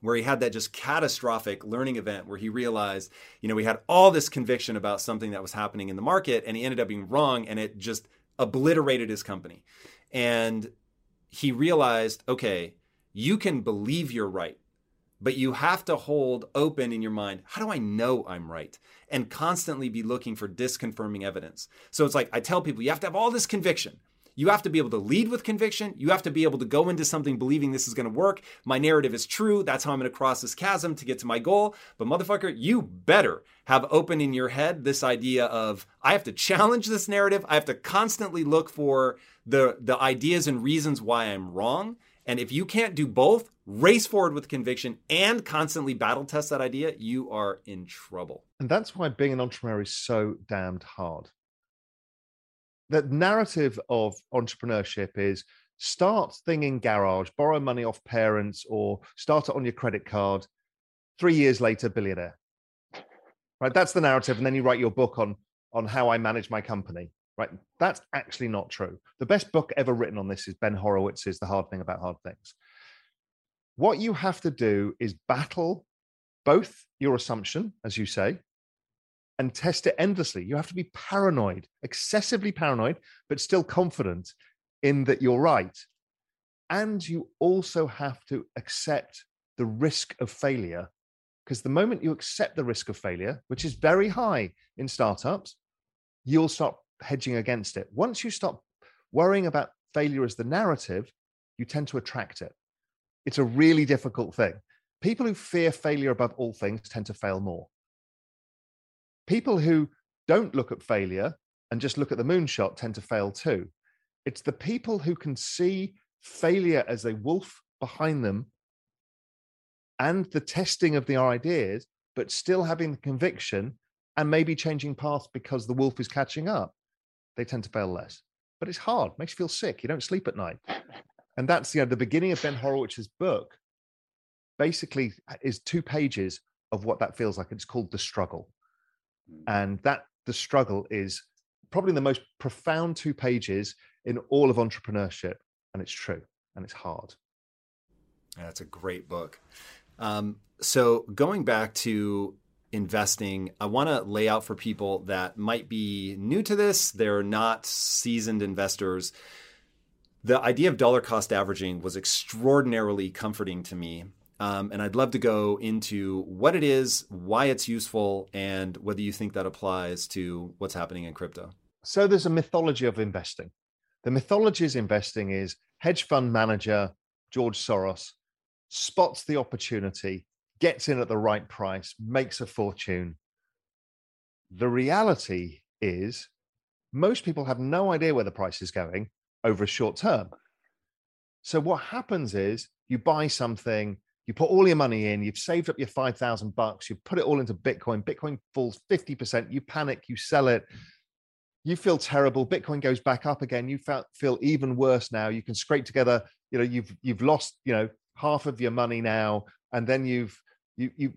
where he had that just catastrophic learning event where he realized, you know, we had all this conviction about something that was happening in the market and he ended up being wrong and it just obliterated his company. And he realized, okay, you can believe you're right but you have to hold open in your mind how do I know I'm right? And constantly be looking for disconfirming evidence. So it's like I tell people you have to have all this conviction. You have to be able to lead with conviction. You have to be able to go into something believing this is going to work. My narrative is true. That's how I'm going to cross this chasm to get to my goal. But motherfucker, you better have open in your head this idea of I have to challenge this narrative. I have to constantly look for the the ideas and reasons why I'm wrong and if you can't do both, race forward with conviction and constantly battle test that idea, you are in trouble. And that's why being an entrepreneur is so damned hard. The narrative of entrepreneurship is start thing in garage, borrow money off parents, or start it on your credit card. Three years later, billionaire. Right? That's the narrative. And then you write your book on on how I manage my company right? That's actually not true. The best book ever written on this is Ben Horowitz's The Hard Thing About Hard Things. What you have to do is battle both your assumption, as you say, and test it endlessly. You have to be paranoid, excessively paranoid, but still confident in that you're right. And you also have to accept the risk of failure. Because the moment you accept the risk of failure, which is very high in startups, you'll start hedging against it. Once you stop worrying about failure as the narrative, you tend to attract it. It's a really difficult thing. People who fear failure above all things tend to fail more. People who don't look at failure and just look at the moonshot tend to fail too. It's the people who can see failure as a wolf behind them and the testing of their ideas, but still having the conviction and maybe changing paths because the wolf is catching up they tend to fail less. But it's hard, makes you feel sick. You don't sleep at night. And that's you know, the beginning of Ben Horowitz's book basically uh, is two pages of what that feels like. It's called The Struggle. Hmm. And that the struggle is probably the most profound two pages in all of entrepreneurship. And it's true and it's hard. That's a great book. Um, so going back to investing, I want to lay out for people that might be new to this, they're not seasoned investors. The idea of dollar cost averaging was extraordinarily comforting to me. Um, and I'd love to go into what it is, why it's useful, and whether you think that applies to what's happening in crypto. So there's a mythology of investing. The mythology of investing is hedge fund manager George Soros spots the opportunity, gets in at the right price, makes a fortune. The reality is, most people have no idea where the price is going over a short term. So, what happens is you buy something, you put all your money in, you've saved up your 5,000 bucks, you put it all into Bitcoin, Bitcoin falls 50%, you panic, you sell it, you feel terrible, Bitcoin goes back up again, you feel even worse now, you can scrape together, you know, you've you've lost, you know, half of your money now, and then you've you you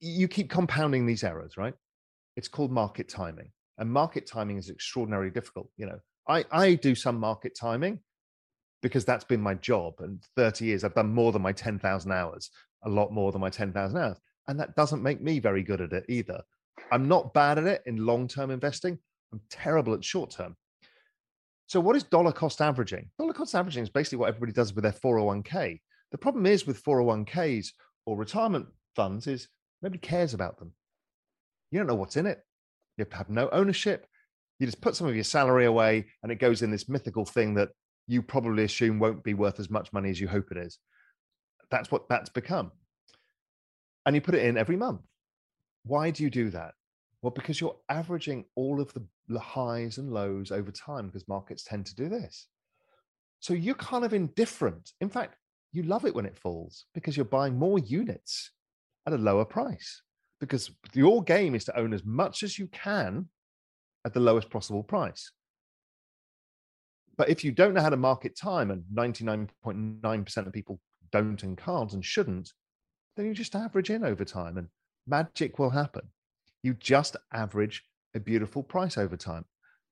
you keep compounding these errors, right? It's called market timing. And market timing is extraordinarily difficult. You know, I, I do some market timing because that's been my job. And 30 years, I've done more than my 10,000 hours, a lot more than my 10,000 hours. And that doesn't make me very good at it either. I'm not bad at it in long term investing. I'm terrible at short term. So, what is dollar cost averaging? Dollar cost averaging is basically what everybody does with their 401k. The problem is with 401ks or retirement funds is nobody cares about them. You don't know what's in it. You have no ownership. You just put some of your salary away and it goes in this mythical thing that you probably assume won't be worth as much money as you hope it is. That's what that's become. And you put it in every month. Why do you do that? Well, because you're averaging all of the highs and lows over time because markets tend to do this. So you're kind of indifferent. In fact, you love it when it falls because you're buying more units at a lower price because your game is to own as much as you can at the lowest possible price. But if you don't know how to market time, and 99.9% of people don't and can't and shouldn't, then you just average in over time and magic will happen. You just average a beautiful price over time.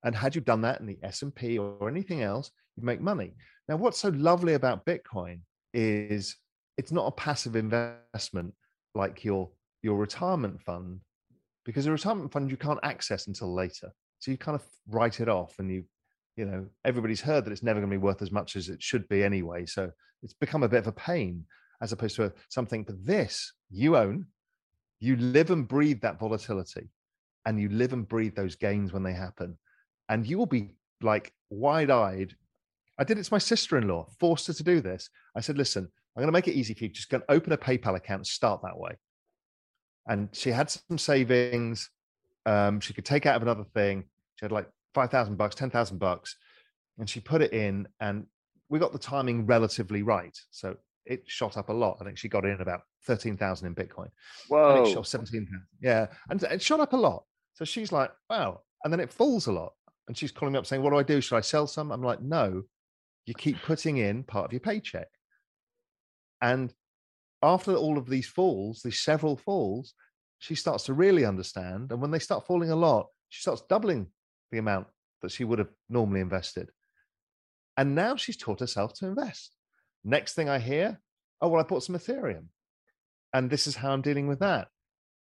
And had you done that in the S&P or anything else, you'd make money. Now, what's so lovely about Bitcoin is it's not a passive investment like your your retirement fund because a retirement fund you can't access until later. So you kind of write it off and you you know everybody's heard that it's never going to be worth as much as it should be anyway so it's become a bit of a pain as opposed to a, something but this you own you live and breathe that volatility and you live and breathe those gains when they happen and you will be like wide-eyed. I did it to my sister-in-law forced her to do this. I said listen i'm going to make it easy for you just go and open a paypal account and start that way and she had some savings. Um, she could take out of another thing. She had like five thousand bucks, ten thousand bucks, and she put it in, and we got the timing relatively right. So it shot up a lot. I think she got in about thirteen thousand in Bitcoin. Whoa, and it shot seventeen thousand. Yeah, and it shot up a lot. So she's like, wow, and then it falls a lot. And she's calling me up saying, "What do I do? Should I sell some?" I'm like, "No, you keep putting in part of your paycheck." And after all of these falls, these several falls, she starts to really understand. And when they start falling a lot, she starts doubling the amount that she would have normally invested. And now she's taught herself to invest. Next thing I hear, oh, well, I bought some Ethereum. And this is how I'm dealing with that.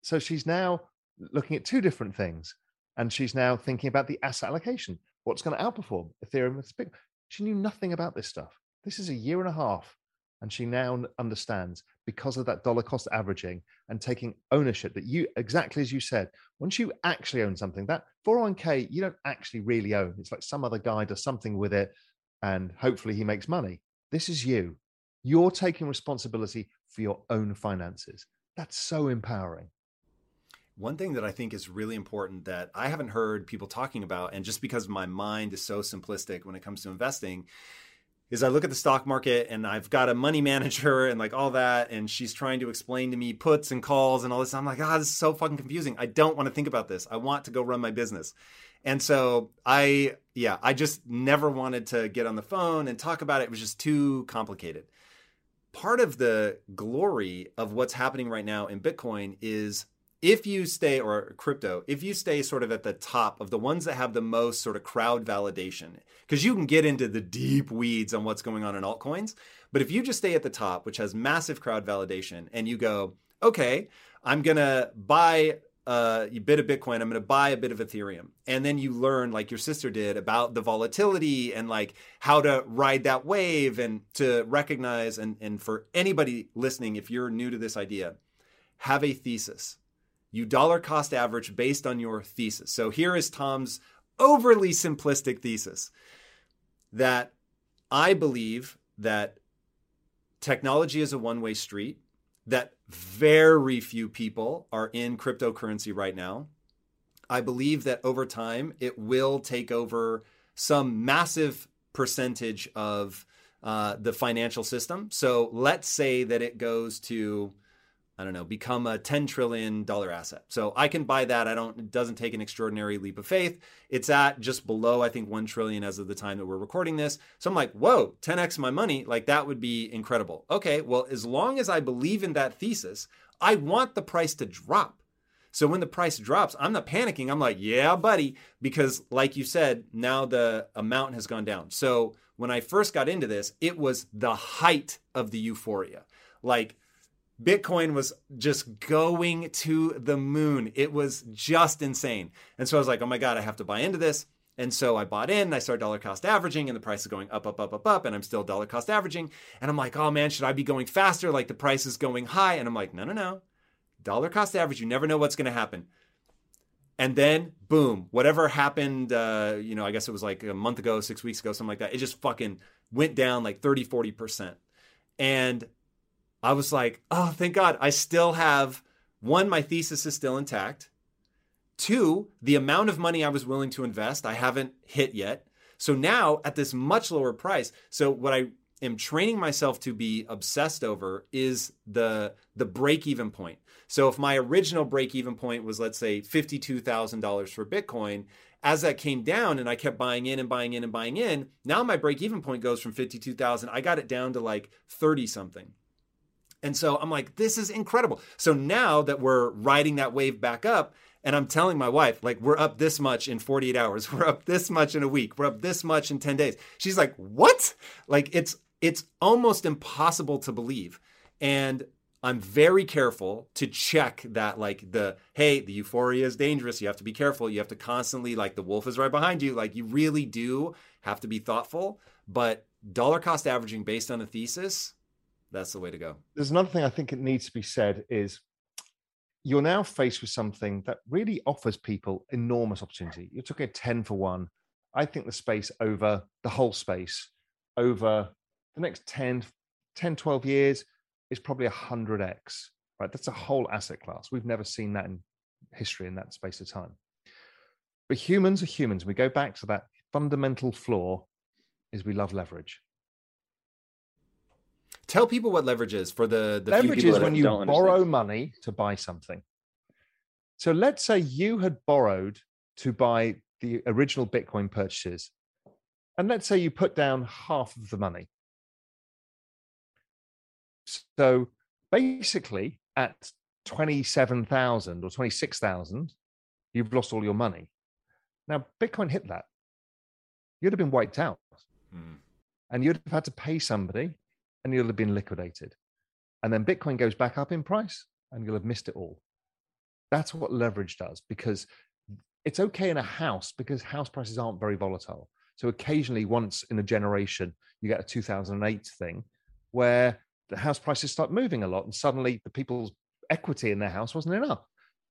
So she's now looking at two different things. And she's now thinking about the asset allocation. What's going to outperform Ethereum? She knew nothing about this stuff. This is a year and a half and she now understands because of that dollar cost averaging and taking ownership that you exactly as you said once you actually own something that 401k you don't actually really own. It's like some other guy does something with it and hopefully he makes money. This is you. You're taking responsibility for your own finances. That's so empowering. One thing that I think is really important that I haven't heard people talking about, and just because my mind is so simplistic when it comes to investing, is I look at the stock market and I've got a money manager and like all that, and she's trying to explain to me puts and calls and all this. I'm like, ah, oh, this is so fucking confusing. I don't want to think about this. I want to go run my business. And so I, yeah, I just never wanted to get on the phone and talk about it. It was just too complicated. Part of the glory of what's happening right now in Bitcoin is if you stay or crypto if you stay sort of at the top of the ones that have the most sort of crowd validation because you can get into the deep weeds on what's going on in altcoins but if you just stay at the top which has massive crowd validation and you go okay i'm to buy uh, a bit of bitcoin i'm to buy a bit of ethereum and then you learn like your sister did about the volatility and like how to ride that wave and to recognize and, and for anybody listening if you're new to this idea have a thesis you dollar cost average based on your thesis. So here is Tom's overly simplistic thesis that I believe that technology is a one way street that very few people are in cryptocurrency right now. I believe that over time it will take over some massive percentage of uh, the financial system. So let's say that it goes to I don't know, become a $10 trillion asset. So I can buy that. I don't, it doesn't take an extraordinary leap of faith. It's at just below, I think, 1 trillion as of the time that we're recording this. So I'm like, whoa, 10x my money. Like that would be incredible. Okay, well, as long as I believe in that thesis, I want the price to drop. So when the price drops, I'm not panicking. I'm like, yeah, buddy, because like you said, now the amount has gone down. So when I first got into this, it was the height of the euphoria. Like, Bitcoin was just going to the moon. It was just insane. And so I was like, oh my God, I have to buy into this. And so I bought in, I started dollar cost averaging, and the price is going up, up, up, up, up, and I'm still dollar cost averaging. And I'm like, oh man, should I be going faster? Like the price is going high. And I'm like, no, no, no. Dollar cost average, you never know what's going to happen. And then, boom, whatever happened, uh, you know, I guess it was like a month ago, six weeks ago, something like that. It just fucking went down like 30, 40%. And I was like, oh, thank God. I still have one, my thesis is still intact. Two, the amount of money I was willing to invest, I haven't hit yet. So now at this much lower price. So what I am training myself to be obsessed over is the the break even point. So if my original break even point was let's say $52,000 for Bitcoin, as that came down and I kept buying in and buying in and buying in, now my break even point goes from 52,000, I got it down to like 30 something. And so I'm like, this is incredible. So now that we're riding that wave back up, and I'm telling my wife, like, we're up this much in 48 hours, we're up this much in a week, we're up this much in 10 days. She's like, what? Like, it's it's almost impossible to believe. And I'm very careful to check that, like the hey, the euphoria is dangerous. You have to be careful. You have to constantly, like the wolf is right behind you. Like you really do have to be thoughtful. But dollar cost averaging based on a thesis, that's the way to go. There's another thing I think it needs to be said is you're now faced with something that really offers people enormous opportunity. You're talking a 10 for one. I think the space over the whole space over the next 10, 10 12 years is probably 100x, right? That's a whole asset class. We've never seen that in history in that space of time. But humans are humans. We go back to that fundamental flaw is we love leverage. Tell people what leverage is for the, the leverage is when you borrow understand. money to buy something. So let's say you had borrowed to buy the original Bitcoin purchases, and let's say you put down half of the money. So basically, at 27,000 or 26,000, you've lost all your money. Now, Bitcoin hit that. You'd have been wiped out. Mm. And you'd have had to pay somebody and you'll have been liquidated. And then Bitcoin goes back up in price and you'll have missed it all. That's what leverage does because it's okay in a house because house prices aren't very volatile. So occasionally, once in a generation, you get a 2008 thing where the house prices start moving a lot and suddenly the people's equity in their house wasn't enough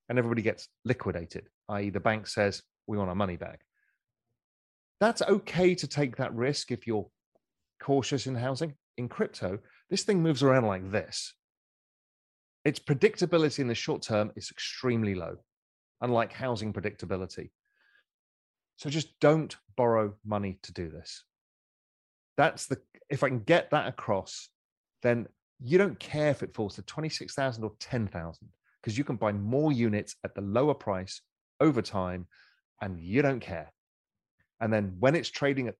and everybody gets liquidated, i.e., the bank says, we want our money back. That's okay to take that risk if you're cautious in housing. In crypto, this thing moves around like this. Its predictability in the short term is extremely low, unlike housing predictability. So just don't borrow money to do this. That's the, if I can get that across, then you don't care if it falls to 26,000 or 10,000 because you can buy more units at the lower price over time and you don't care. And then when it's trading at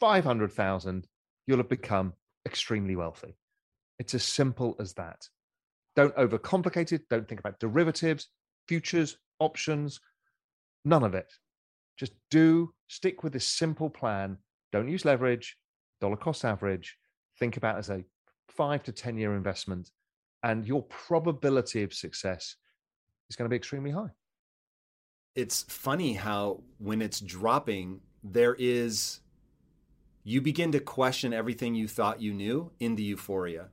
500,000, you'll have become extremely wealthy. It's as simple as that. Don't overcomplicate it. Don't think about derivatives, futures, options, none of it. Just do stick with this simple plan. Don't use leverage, dollar cost average. Think about as a five to 10 year investment, and your probability of success is going to be extremely high. It's funny how when it's dropping, there is, you begin to question everything you thought you knew in the euphoria.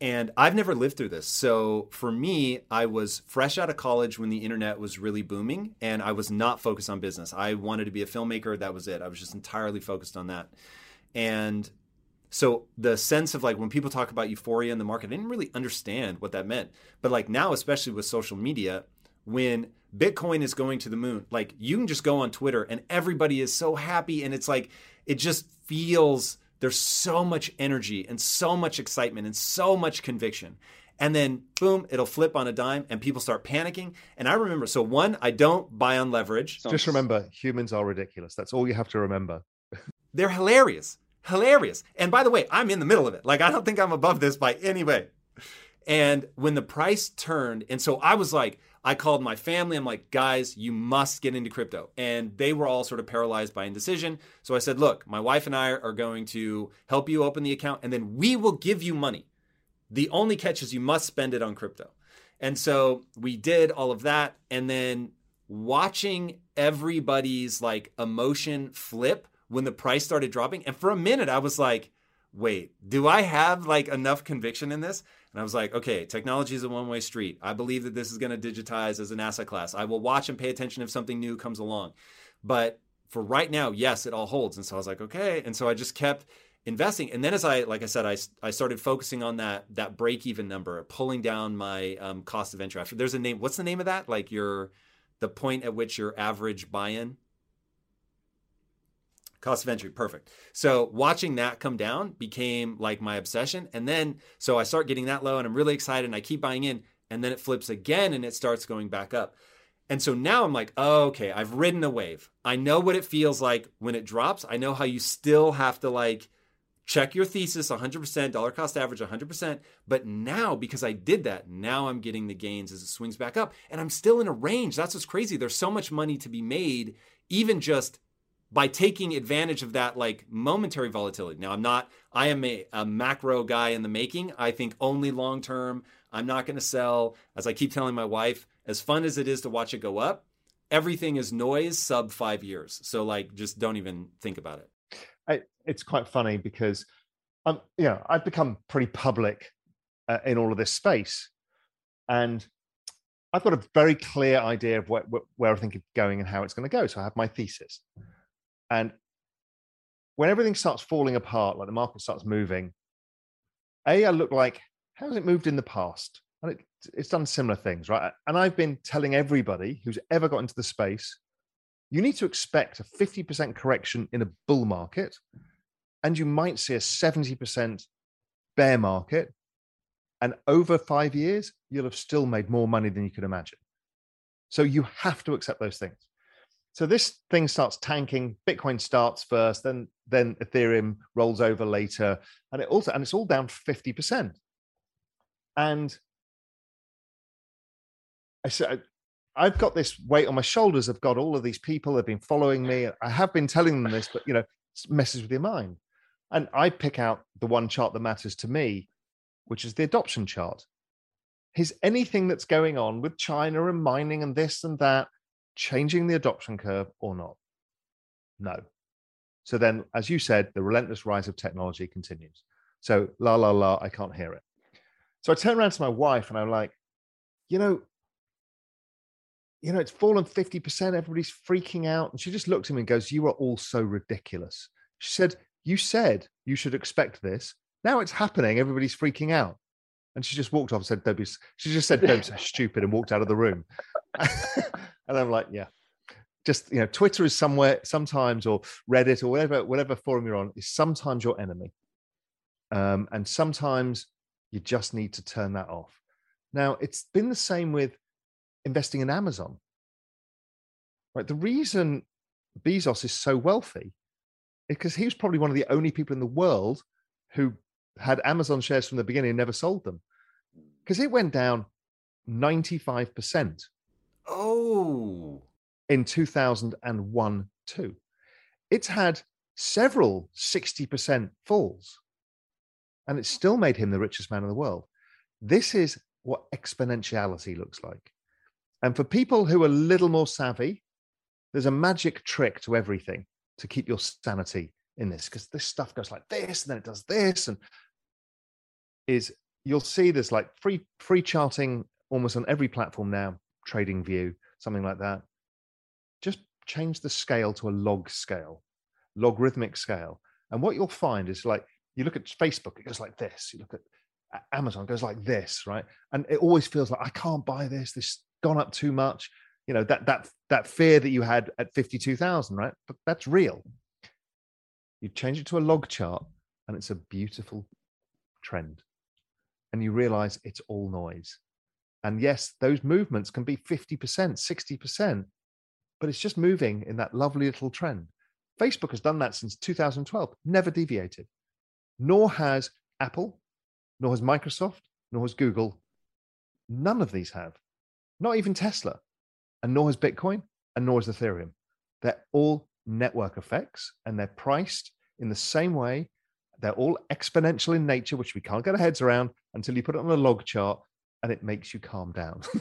And I've never lived through this. So for me, I was fresh out of college when the internet was really booming, and I was not focused on business. I wanted to be a filmmaker. That was it. I was just entirely focused on that. And so the sense of like when people talk about euphoria in the market, I didn't really understand what that meant. But like now, especially with social media, when Bitcoin is going to the moon, like you can just go on Twitter and everybody is so happy. And it's like, it just feels there's so much energy and so much excitement and so much conviction. And then boom, it'll flip on a dime and people start panicking. And I remember, so one, I don't buy on leverage. Just remember, humans are ridiculous. That's all you have to remember. They're hilarious hilarious. And by the way, I'm in the middle of it. Like, I don't think I'm above this by any way. And when the price turned, and so I was like, I called my family. I'm like, guys, you must get into crypto. And they were all sort of paralyzed by indecision. So I said, look, my wife and I are going to help you open the account, and then we will give you money. The only catch is you must spend it on crypto. And so we did all of that. And then watching everybody's like emotion flip when the price started dropping. And for a minute, I was like, wait, do I have like enough conviction in this? And I was like, okay, technology is a one way street. I believe that this is going to digitize as an asset class. I will watch and pay attention if something new comes along. But for right now, yes, it all holds. And so I was like, okay. And so I just kept investing. And then as I, like I said, I, I started focusing on that, that break even number, pulling down my um, cost of entry. After there's a name. What's the name of that? Like your, the point at which your average buy in cost of entry perfect. So watching that come down became like my obsession and then so i start getting that low and i'm really excited and i keep buying in and then it flips again and it starts going back up. And so now i'm like oh, okay i've ridden a wave. I know what it feels like when it drops. I know how you still have to like check your thesis 100% dollar cost average 100% but now because i did that now i'm getting the gains as it swings back up and i'm still in a range. That's what's crazy. There's so much money to be made even just by taking advantage of that like momentary volatility. Now, I'm not, I am a, a macro guy in the making. I think only long term. I'm not going to sell. As I keep telling my wife, as fun as it is to watch it go up, everything is noise sub five years. So, like, just don't even think about it. I, it's quite funny because, um, you know, I've become pretty public uh, in all of this space. And I've got a very clear idea of where, where I think it's going and how it's going to go. So I have my thesis. And when everything starts falling apart, like the market starts moving, A, I look like, how has it moved in the past? And it, it's done similar things, right? And I've been telling everybody who's ever got into the space, you need to expect a 50% correction in a bull market, and you might see a 70% bear market. And over five years, you'll have still made more money than you could imagine. So you have to accept those things. So this thing starts tanking. Bitcoin starts first, then then Ethereum rolls over later, and it also and it's all down fifty percent. And I said, I've got this weight on my shoulders. I've got all of these people have been following me. I have been telling them this, but you know, messes with your mind. And I pick out the one chart that matters to me, which is the adoption chart. Is anything that's going on with China and mining and this and that changing the adoption curve or not? No. So then, as you said, the relentless rise of technology continues. So, la, la, la, I can't hear it. So I turn around to my wife and I'm like, you know, you know, it's fallen 50%. Everybody's freaking out. And she just looked at me and goes, You are all so ridiculous. She said, You said you should expect this. Now it's happening. Everybody's freaking out. And she just walked off and said, Don't be, she just said, Don't be stupid and walked out of the room. and I'm like, Yeah. Just you know, Twitter is somewhere sometimes, or Reddit, or whatever, whatever forum you're on, is sometimes your enemy. Um, and sometimes you just need to turn that off. Now, it's been the same with investing in Amazon. Right. The reason Bezos is so wealthy is because he was probably one of the only people in the world who had Amazon shares from the beginning and never sold them because it went down 95%. Oh. In 2001 too. It's had several 60% falls and it still made him the richest man in the world. This is what exponentiality looks like. And for people who are a little more savvy, there's a magic trick to everything to keep your sanity in this because this stuff goes like this and then it does this and is you'll see there's like free free charting almost on every platform now TradingView something like that just change the scale to a log scale logarithmic scale and what you'll find is like You look at Facebook, it goes like this. You look at Amazon, goes like this, right? And it always feels like I can't buy this. This gone up too much. You know that that that fear that you had at fifty two thousand, right? But that's real. You change it to a log chart, and it's a beautiful trend, and you realize it's all noise. And yes, those movements can be fifty percent, sixty percent, but it's just moving in that lovely little trend. Facebook has done that since 2012, never deviated. Nor has Apple, nor has Microsoft, nor has Google. None of these have. Not even Tesla. And nor has Bitcoin, and nor has Ethereum. They're all network effects and they're priced in the same way. They're all exponential in nature, which we can't get our heads around until you put it on a log chart and it makes you calm down.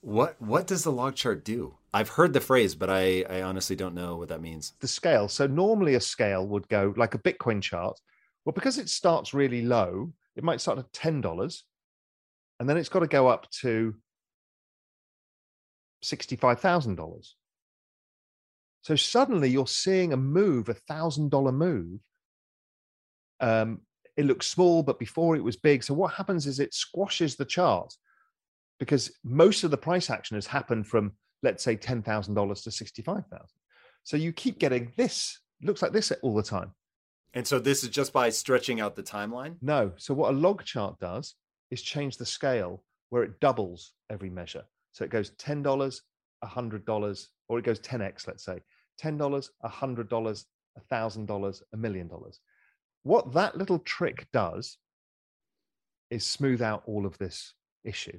What what does the log chart do? I've heard the phrase, but I, I honestly don't know what that means. The scale. So normally a scale would go like a Bitcoin chart. Well, because it starts really low, it might start at ten dollars, and then it's got to go up to sixty-five thousand dollars. So suddenly you're seeing a move, a thousand dollar move. Um, it looks small, but before it was big. So what happens is it squashes the chart because most of the price action has happened from let's say $10,000 to 65,000. So you keep getting this looks like this all the time. And so this is just by stretching out the timeline? No. So what a log chart does is change the scale where it doubles every measure. So it goes $10, $100, or it goes 10x, let's say. $10, $100, $1,000, a million dollars. What that little trick does is smooth out all of this issue.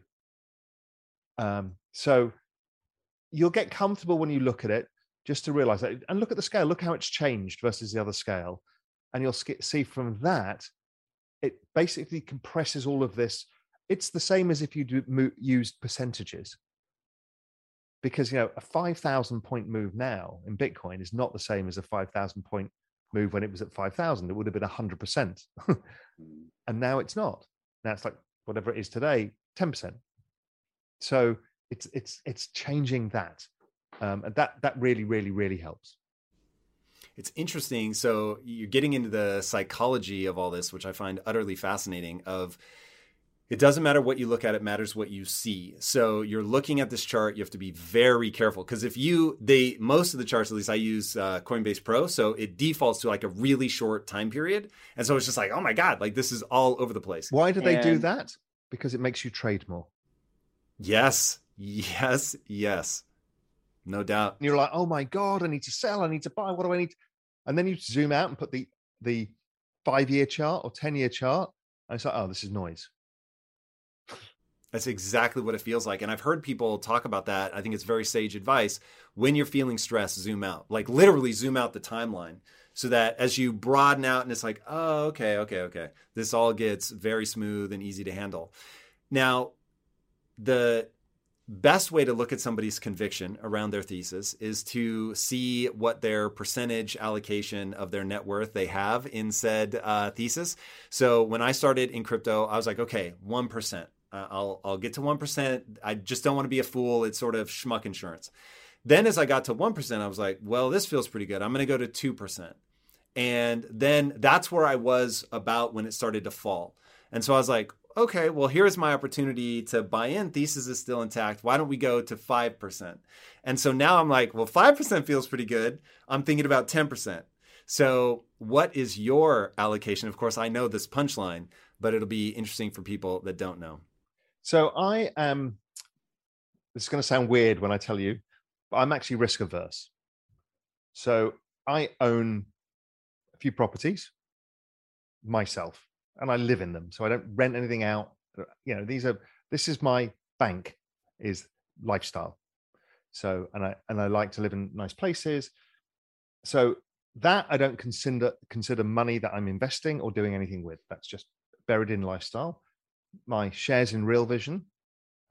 Um, so you'll get comfortable when you look at it just to realize that and look at the scale look how it's changed versus the other scale and you'll see from that it basically compresses all of this it's the same as if you do, used percentages because you know a 5000 point move now in bitcoin is not the same as a 5000 point move when it was at 5000 it would have been 100% and now it's not now it's like whatever it is today 10% so it's it's it's changing that, um, and that that really really really helps. It's interesting. So you're getting into the psychology of all this, which I find utterly fascinating. Of it doesn't matter what you look at; it matters what you see. So you're looking at this chart. You have to be very careful because if you they most of the charts, at least I use uh, Coinbase Pro, so it defaults to like a really short time period, and so it's just like, oh my god, like this is all over the place. Why do they and... do that? Because it makes you trade more. Yes, yes, yes. No doubt. And you're like, oh my God, I need to sell, I need to buy, what do I need? And then you zoom out and put the the five year chart or 10 year chart. And it's like, oh, this is noise. That's exactly what it feels like. And I've heard people talk about that. I think it's very sage advice. When you're feeling stressed, zoom out. Like literally zoom out the timeline so that as you broaden out and it's like, oh, okay, okay, okay. This all gets very smooth and easy to handle. Now, the best way to look at somebody's conviction around their thesis is to see what their percentage allocation of their net worth they have in said uh, thesis. So when I started in crypto, I was like, okay, one percent. Uh, I'll I'll get to one percent. I just don't want to be a fool. It's sort of schmuck insurance. Then as I got to one percent, I was like, well, this feels pretty good. I'm going to go to two percent. And then that's where I was about when it started to fall. And so I was like, okay, well, here's my opportunity to buy in. Thesis is still intact. Why don't we go to 5%? And so now I'm like, well, 5% feels pretty good. I'm thinking about 10%. So, what is your allocation? Of course, I know this punchline, but it'll be interesting for people that don't know. So, I am, this is going to sound weird when I tell you, but I'm actually risk averse. So, I own a few properties myself and I live in them. So I don't rent anything out. You know, these are this is my bank is lifestyle. So and I and I like to live in nice places. So that I don't consider consider money that I'm investing or doing anything with. That's just buried in lifestyle. My shares in Real Vision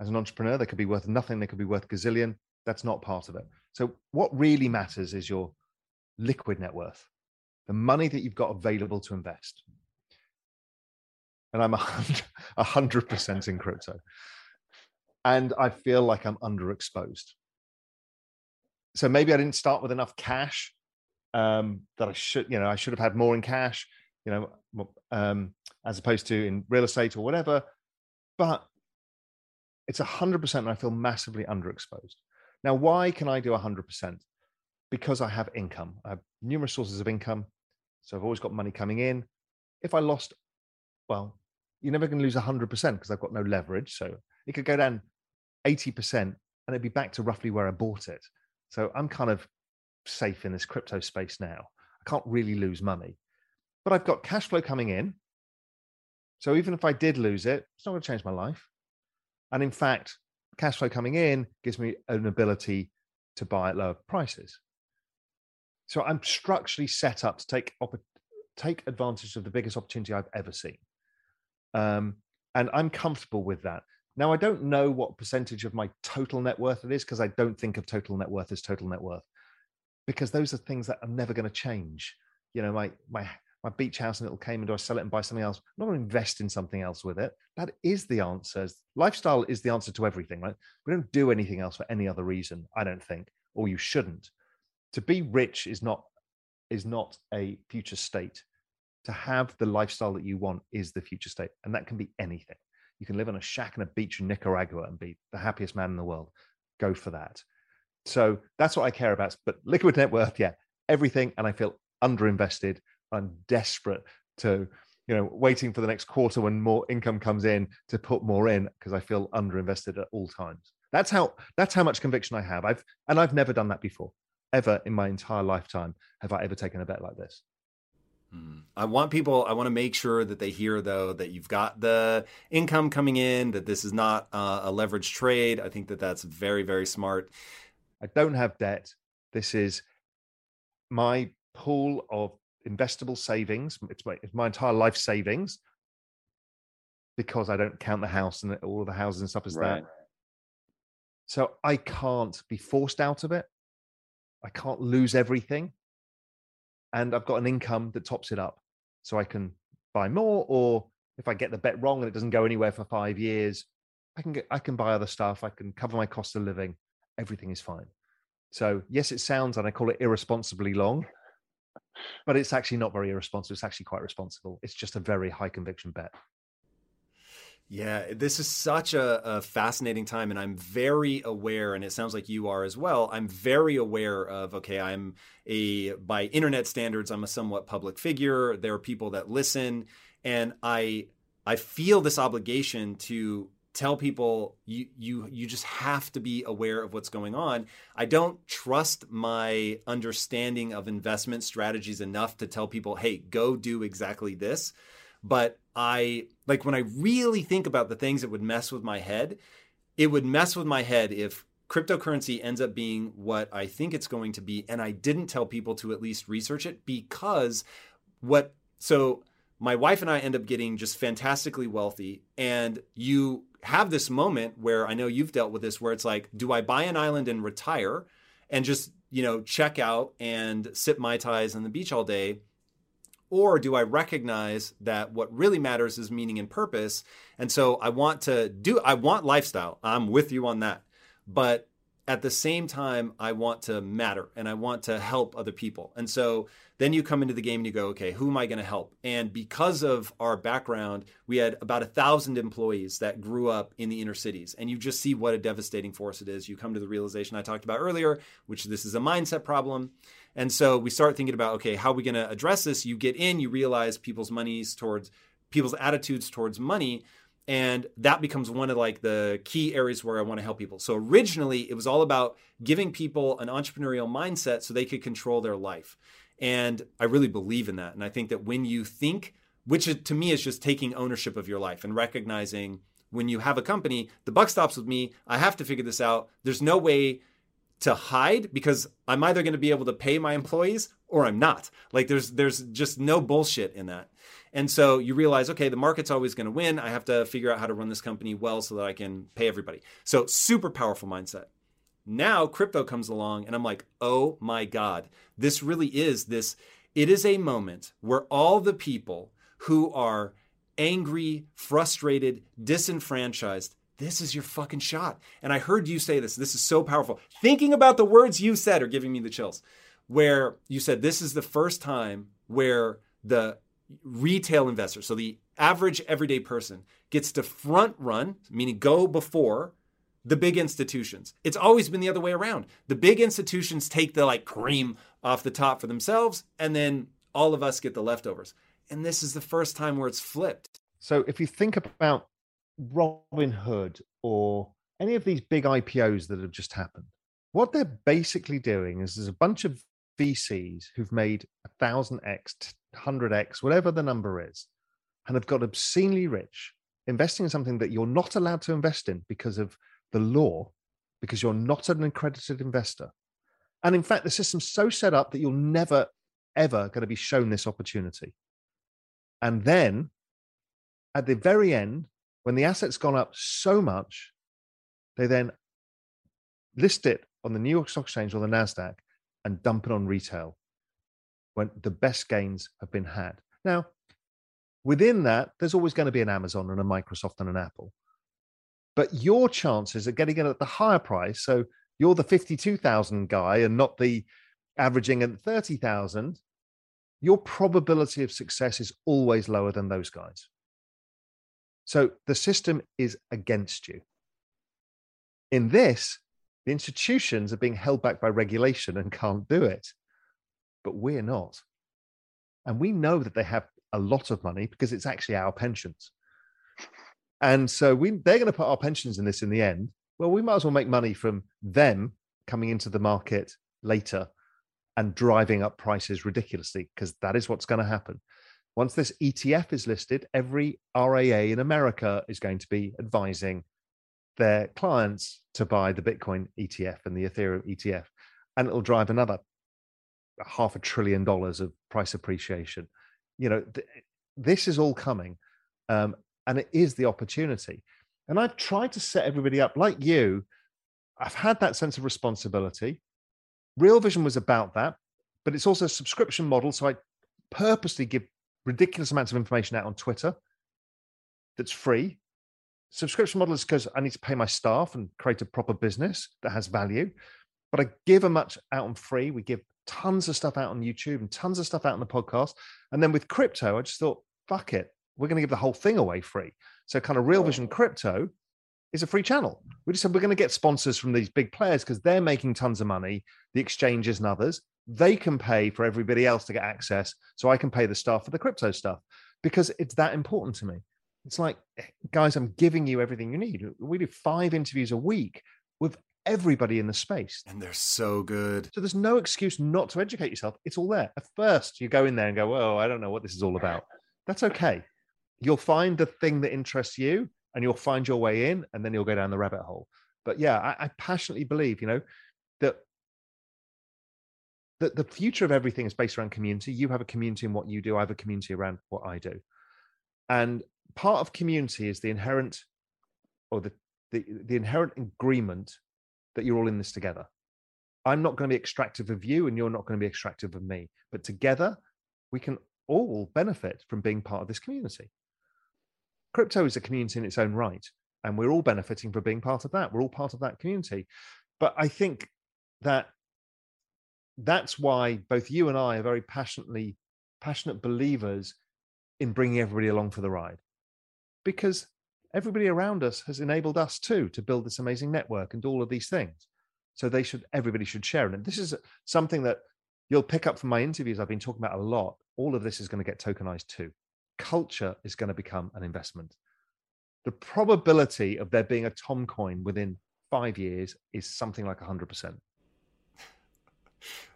as an entrepreneur, they could be worth nothing, they could be worth gazillion. That's not part of it. So what really matters is your liquid net worth, the money that you've got available to invest and I'm a hundred percent in crypto, and I feel like I'm underexposed. So maybe I didn't start with enough cash um, that I should, you know, I should have had more in cash. You know, um, as opposed to in real estate or whatever. But it's 100% and I feel massively underexposed. Now, why can I do 100%? Because I have income. I have numerous sources of income. So I've always got money coming in. If I lost, well, you're never going to lose 100% because I've got no leverage. So it could go down 80% and it'd be back to roughly where I bought it. So I'm kind of safe in this crypto space now. I can't really lose money, but I've got cash flow coming in. So even if I did lose it, it's not going to change my life. And in fact, cash flow coming in gives me an ability to buy at lower prices. So I'm structurally set up to take op- take advantage of the biggest opportunity I've ever seen. Um, and I'm comfortable with that. Now, I don't know what percentage of my total net worth it is because I don't think of total net worth as total net worth because those are things that are never going to change. You know, my my my beach house in Little Cayman, do I sell it and buy something else? I'm not going to invest in something else with it. That is the answer. Lifestyle is the answer to everything, right? We don't do anything else for any other reason, I don't think, or you shouldn't. To be rich is not is not a future state. To have the lifestyle that you want is the future state, and that can be anything. You can live on a shack on a beach in Nicaragua and be the happiest man in the world. Go for that. So that's what I care about. But liquid net worth, yeah, everything. And I feel underinvested. I'm desperate to, you know, waiting for the next quarter when more income comes in to put more in because I feel underinvested at all times. That's how that's how much conviction I have. I've and I've never done that before. Ever in my entire lifetime have I ever taken a bet like this. Hmm. I want people, I want to make sure that they hear, though, that you've got the income coming in, that this is not uh, a leveraged trade. I think that that's very, very smart. I don't have debt. This is my pool of investable savings. It's my, it's my entire life savings because I don't count the house and all the houses and stuff as right. that. So I can't be forced out of it. I can't lose everything and I've got an income that tops it up. So I can buy more, or if I get the bet wrong and it doesn't go anywhere for five years, I can get I can buy other stuff. I can cover my cost of living. Everything is fine. So yes, it sounds, and I call it irresponsibly long, but it's actually not very irresponsible. It's actually quite responsible. It's just a very high conviction bet. Yeah, this is such a, a, fascinating time, and I'm very aware, and it sounds like you are as well. I'm very aware of okay, I'm a by internet standards, I'm a somewhat public figure. There are people that listen, and I I feel this obligation to tell people you you you just have to be aware of what's going on. I don't trust my understanding of investment strategies enough to tell people, hey, go do exactly this. But I like when I really think about the things that would mess with my head, it would mess with my head if cryptocurrency ends up being what I think it's going to be. And I didn't tell people to at least research it because what, so my wife and I end up getting just fantastically wealthy. And you have this moment where I know you've dealt with this where it's like, do I buy an island and retire and just, you know, check out and sip Mai Tais on the beach all day? Or do I recognize that what really matters is meaning and purpose? And so I want to do, I want lifestyle. I'm with you on that. But at the same time, I want to matter and I want to help other people. And so then you come into the game and you go, okay, who am I going to help? And because of our background, we had about a thousand employees that grew up in the inner cities. And you just see what a devastating force it is. You come to the realization I talked about earlier, which this is a mindset problem. And so we start thinking about, okay, how are we going to address this? You get in, you realize people's monies towards people's attitudes towards money. And that becomes one of like the key areas where I want to help people. So originally it was all about giving people an entrepreneurial mindset so they could control their life. And I really believe in that. And I think that when you think, which to me is just taking ownership of your life and recognizing when you have a company, the buck stops with me. I have to figure this out. There's no way to hide because I'm either going to be able to pay my employees or I'm not. Like there's there's just no bullshit in that. And so you realize, okay, the market's always going to win. I have to figure out how to run this company well so that I can pay everybody. So super powerful mindset. Now crypto comes along and I'm like, "Oh my god. This really is this it is a moment where all the people who are angry, frustrated, disenfranchised this is your fucking shot. And I heard you say this. This is so powerful. Thinking about the words you said are giving me the chills. Where you said this is the first time where the retail investor, so the average everyday person, gets to front run, meaning go before the big institutions. It's always been the other way around. The big institutions take the like cream off the top for themselves, and then all of us get the leftovers. And this is the first time where it's flipped. So if you think about Robinhood or any of these big IPOs that have just happened, what they're basically doing is there's a bunch of VCs who've made a thousand X, hundred X, whatever the number is, and have got obscenely rich, investing in something that you're not allowed to invest in because of the law, because you're not an accredited investor. And in fact, the system's so set up that you're never, ever going to be shown this opportunity. And then at the very end, when the asset's gone up so much, they then list it on the New York Stock Exchange or the NASDAQ and dump it on retail when the best gains have been had. Now, within that, there's always going to be an Amazon and a Microsoft and an Apple. But your chances of getting it at the higher price, so you're the 52,000 guy and not the averaging at 30,000, your probability of success is always lower than those guys. So the system is against you. In this, the institutions are being held back by regulation and can't do it, but we're not. And we know that they have a lot of money because it's actually our pensions. And so we they're going to put our pensions in this in the end. Well, we might as well make money from them coming into the market later and driving up prices ridiculously because that is what's going to happen. Once this ETF is listed, every RIA in America is going to be advising their clients to buy the Bitcoin ETF and the Ethereum ETF, and it'll drive another half a trillion dollars of price appreciation. You know, th- this is all coming, um, and it is the opportunity. And I've tried to set everybody up like you. I've had that sense of responsibility. Real Vision was about that, but it's also a subscription model. So I purposely give ridiculous amounts of information out on Twitter that's free subscription model is because I need to pay my staff and create a proper business that has value. But I give a much out on free. We give tons of stuff out on YouTube and tons of stuff out on the podcast. And then with crypto, I just thought, fuck it. We're going to give the whole thing away free. So kind of Real Vision Crypto is a free channel. We just said we're going to get sponsors from these big players because they're making tons of money, the exchanges and others. They can pay for everybody else to get access. So I can pay the staff for the crypto stuff because it's that important to me. It's like, guys, I'm giving you everything you need. We do five interviews a week with everybody in the space. And they're so good. So there's no excuse not to educate yourself. It's all there. At first, you go in there and go, oh, I don't know what this is all about. That's okay. You'll find the thing that interests you and you'll find your way in and then you'll go down the rabbit hole. But yeah, I, I passionately believe, you know, that that the future of everything is based around community. You have a community in what you do. I have a community around what I do. And part of community is the inherent or the, the, the inherent agreement that you're all in this together. I'm not going to be extractive of you, and you're not going to be extractive of me. But together, we can all benefit from being part of this community. Crypto is a community in its own right, and we're all benefiting from being part of that. We're all part of that community. But I think that that's why both you and I are very passionately passionate believers in bringing everybody along for the ride because everybody around us has enabled us too to build this amazing network and all of these things. So they should, everybody should share it. And this is something that you'll pick up from my interviews. I've been talking about a lot. All of this is going to get tokenized too. Culture is going to become an investment. The probability of there being a Tom coin within five years is something like 100%.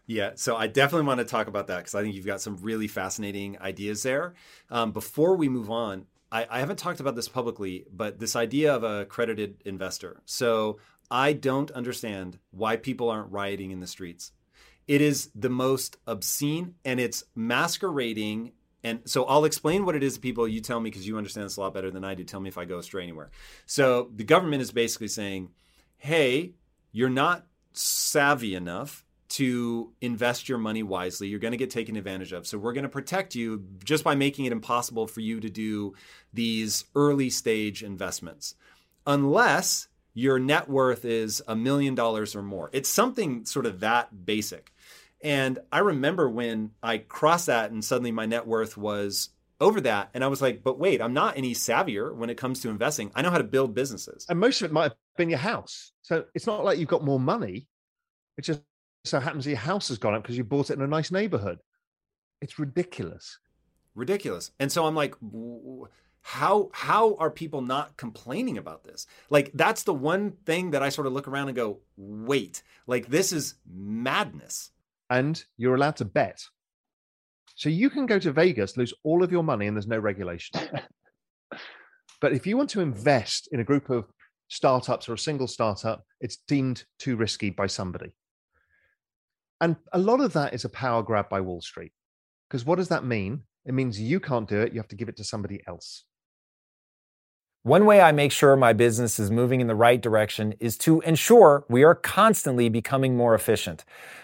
Yeah, so I definitely want to talk about that because I think you've got some really fascinating ideas there. Um, before we move on, I, I haven't talked about this publicly, but this idea of a accredited investor. So I don't understand why people aren't rioting in the streets. It is the most obscene and it's masquerading. And so I'll explain what it is to people. You tell me because you understand this a lot better than I do. Tell me if I go astray anywhere. So the government is basically saying, hey, you're not savvy enough to invest your money wisely. You're going to get taken advantage of. So we're going to protect you just by making it impossible for you to do these early stage investments. Unless your net worth is a million dollars or more. It's something sort of that basic. And I remember when I crossed that and suddenly my net worth was over that. And I was like, but wait, I'm not any savvier when it comes to investing. I know how to build businesses. And most of it might have been your house. So it's not like you've got more money. It just so happens your house has gone up because you bought it in a nice neighborhood. It's ridiculous. Ridiculous. And so I'm like, how how are people not complaining about this? Like that's the one thing that I sort of look around and go, wait, like this is madness. And you're allowed to bet. So you can go to Vegas, lose all of your money, and there's no regulation. but if you want to invest in a group of startups or a single startup, it's deemed too risky by somebody. And a lot of that is a power grab by Wall Street. Because what does that mean? It means you can't do it, you have to give it to somebody else. One way I make sure my business is moving in the right direction is to ensure we are constantly becoming more efficient.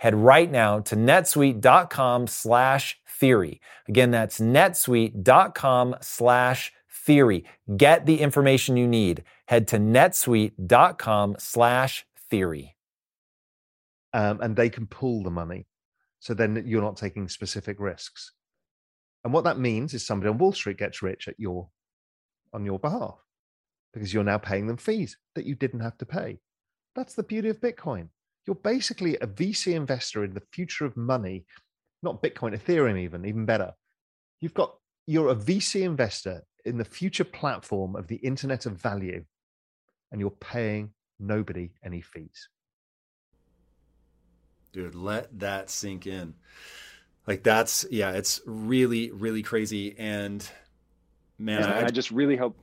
head right now to netsuite.com slash theory. Again, that's netsuite.com slash theory. Get the information you need. Head to netsuite.com slash theory. Um, and they can pull the money. So then you're not taking specific risks. And what that means is somebody on Wall Street gets rich at your on your behalf because you're now paying them fees that you didn't have to pay. That's the beauty of Bitcoin you're basically a VC investor in the future of money, not Bitcoin, Ethereum, even, even better. You've got, you're a VC investor in the future platform of the internet of value, and you're paying nobody any fees. Dude, let that sink in. Like that's yeah, it's really really crazy and man, I, I just really hope.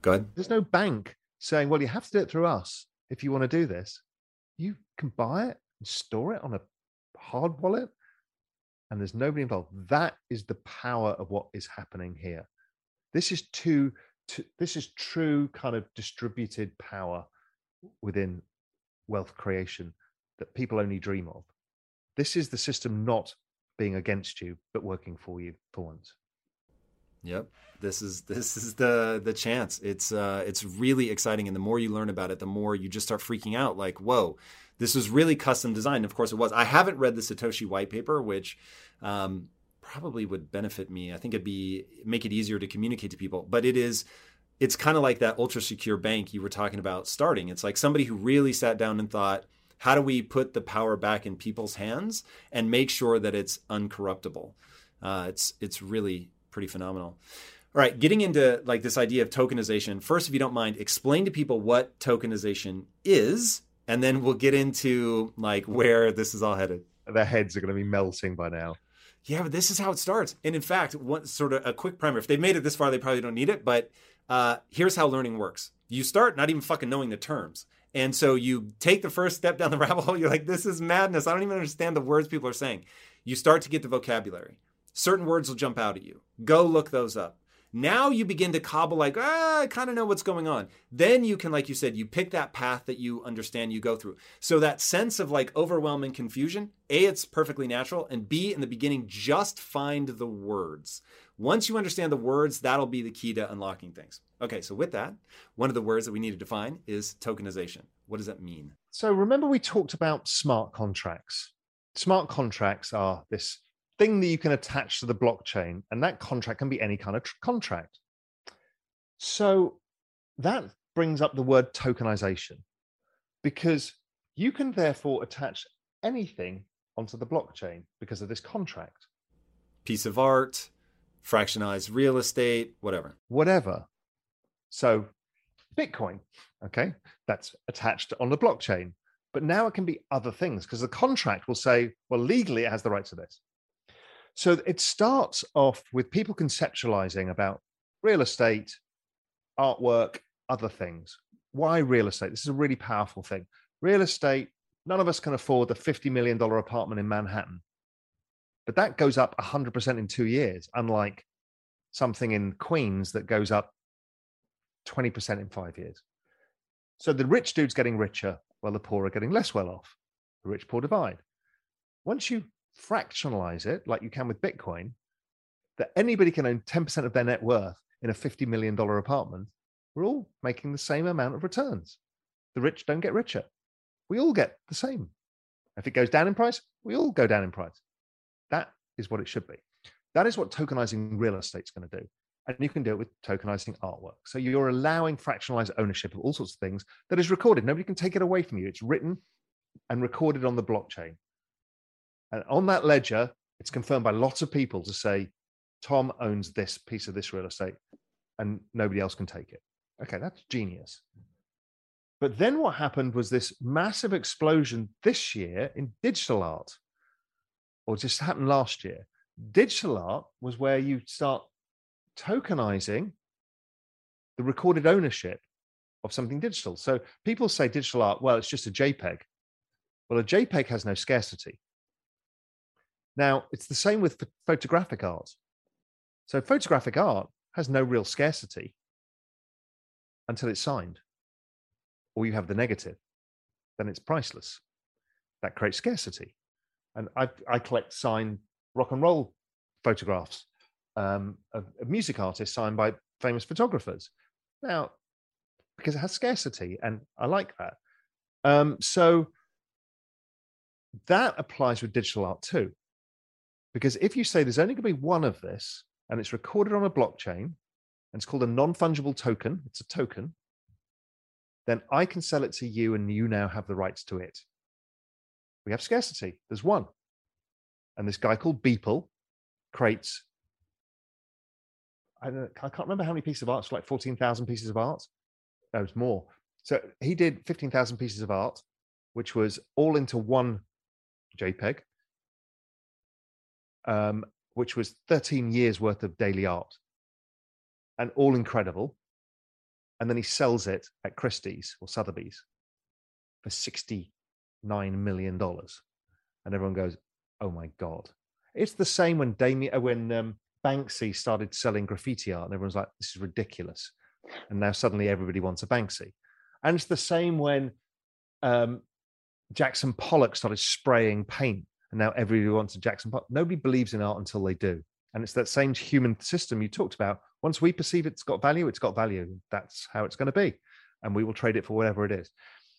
Go ahead. There's no bank saying, "Well, you have to do it through us if you want to do this." You can buy it and store it on a hard wallet and there's nobody involved. That is the power of what is happening here. This is too, too this is true kind of distributed power within wealth creation that people only dream of. This is the system not being against you but working for you for once Yep. This is this is the the chance. It's uh it's really exciting and the more you learn about it, the more you just start freaking out like, "Whoa, this was really custom designed." Of course it was. I haven't read the Satoshi white paper, which um probably would benefit me. I think it'd be make it easier to communicate to people, but it is it's kind of like that ultra secure bank you were talking about starting. It's like somebody who really sat down and thought, how do we put the power back in people's hands and make sure that it's uncorruptible? Uh, it's it's really pretty phenomenal. All right, getting into like this idea of tokenization. First, if you don't mind, explain to people what tokenization is, and then we'll get into like where this is all headed. Their heads are going to be melting by now. Yeah, but this is how it starts. And in fact, one sort of a quick primer. If they've made it this far, they probably don't need it. But uh, here's how learning works. You start not even fucking knowing the terms. And so you take the first step down the rabbit hole. You're like, this is madness. I don't even understand the words people are saying. You start to get the vocabulary certain words will jump out at you. Go look those up. Now you begin to cobble like, ah, I kind of know what's going on. Then you can, like you said, you pick that path that you understand you go through. So that sense of like overwhelming confusion, A, it's perfectly natural. And B, in the beginning, just find the words. Once you understand the words, that'll be the key to unlocking things. Okay, so with that, one of the words that we need to define is tokenization. What does that mean? So remember we talked about smart contracts. Smart contracts are this thing that you can attach to the blockchain, and that contract can be any kind of tr- contract. So that brings up the word tokenization because you can therefore attach anything onto the blockchain because of this contract. Piece of art, fractionized real estate, whatever. Whatever. So, Bitcoin, okay, that's attached on the blockchain. But now it can be other things because the contract will say, well, legally it has the right to this. So it starts off with people conceptualizing about real estate, artwork, other things. Why real estate? This is a really powerful thing. Real estate, none of us can afford the $50 million apartment in Manhattan, but that goes up 100% in two years, unlike something in Queens that goes up 20% in five years. So the rich dude's getting richer while the poor are getting less well off. The rich poor divide. Once you fractionalize it, like you can with Bitcoin, that anybody can own 10% of their net worth in a $50 million apartment, we're all making the same amount of returns. The rich don't get richer. We all get the same. If it goes down in price, we all go down in price. That is what it should be. That is what tokenizing real estate is going to do. And you can do it with tokenizing artwork. So you're allowing fractionalized ownership of all sorts of things that is recorded. Nobody can take it away from you. It's written and recorded on the blockchain. And on that ledger, it's confirmed by lots of people to say, Tom owns this piece of this real estate and nobody else can take it. Okay, that's genius. But then what happened was this massive explosion this year in digital art, or just happened last year. Digital art was where you start tokenizing the recorded ownership of something digital. So people say digital art, well, it's just a JPEG. Well, a JPEG has no scarcity. Now, it's the same with photographic art. So photographic art has no real scarcity until it's signed, or you have the negative, then it's priceless. That creates scarcity. And I, I collect signed rock and roll photographs um, of, of music artists signed by famous photographers. Now, because it has scarcity, and I like that. Um, so that applies with digital art too. Because if you say there's only going to be one of this and it's recorded on a blockchain and it's called a non fungible token, it's a token, then I can sell it to you and you now have the rights to it. We have scarcity. There's one. And this guy called Beeple creates I, don't, I can't remember how many pieces of art. It's like 14,000 pieces of art. No, it's more. So he did 15,000 pieces of art, which was all into one JPEG, um, which was 13 years worth of daily art and all incredible. And then he sells it at Christie's or Sotheby's for $69 million. And everyone goes, oh my God. It's the same when Damien, uh, when um, Banksy started selling graffiti art, and everyone's like, this is ridiculous. And now suddenly everybody wants a Banksy. And it's the same when um, Jackson Pollock started spraying paint, and now everybody wants a Jackson Pollock. Nobody believes in art until they do. And it's that same human system you talked about. Once we perceive it's got value, it's got value. That's how it's going to be. And we will trade it for whatever it is.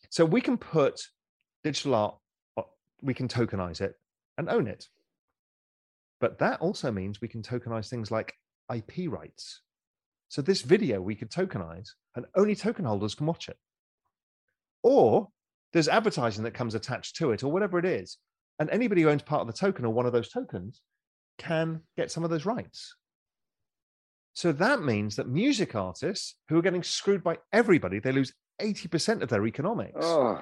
So we can put digital art, uh, we can tokenize it and own it. But that also means we can tokenize things like IP rights. So this video we could tokenize and only token holders can watch it. Or there's advertising that comes attached to it or whatever it is. And anybody who owns part of the token or one of those tokens can get some of those rights. So that means that music artists who are getting screwed by everybody, they lose 80% of their economics. Oh.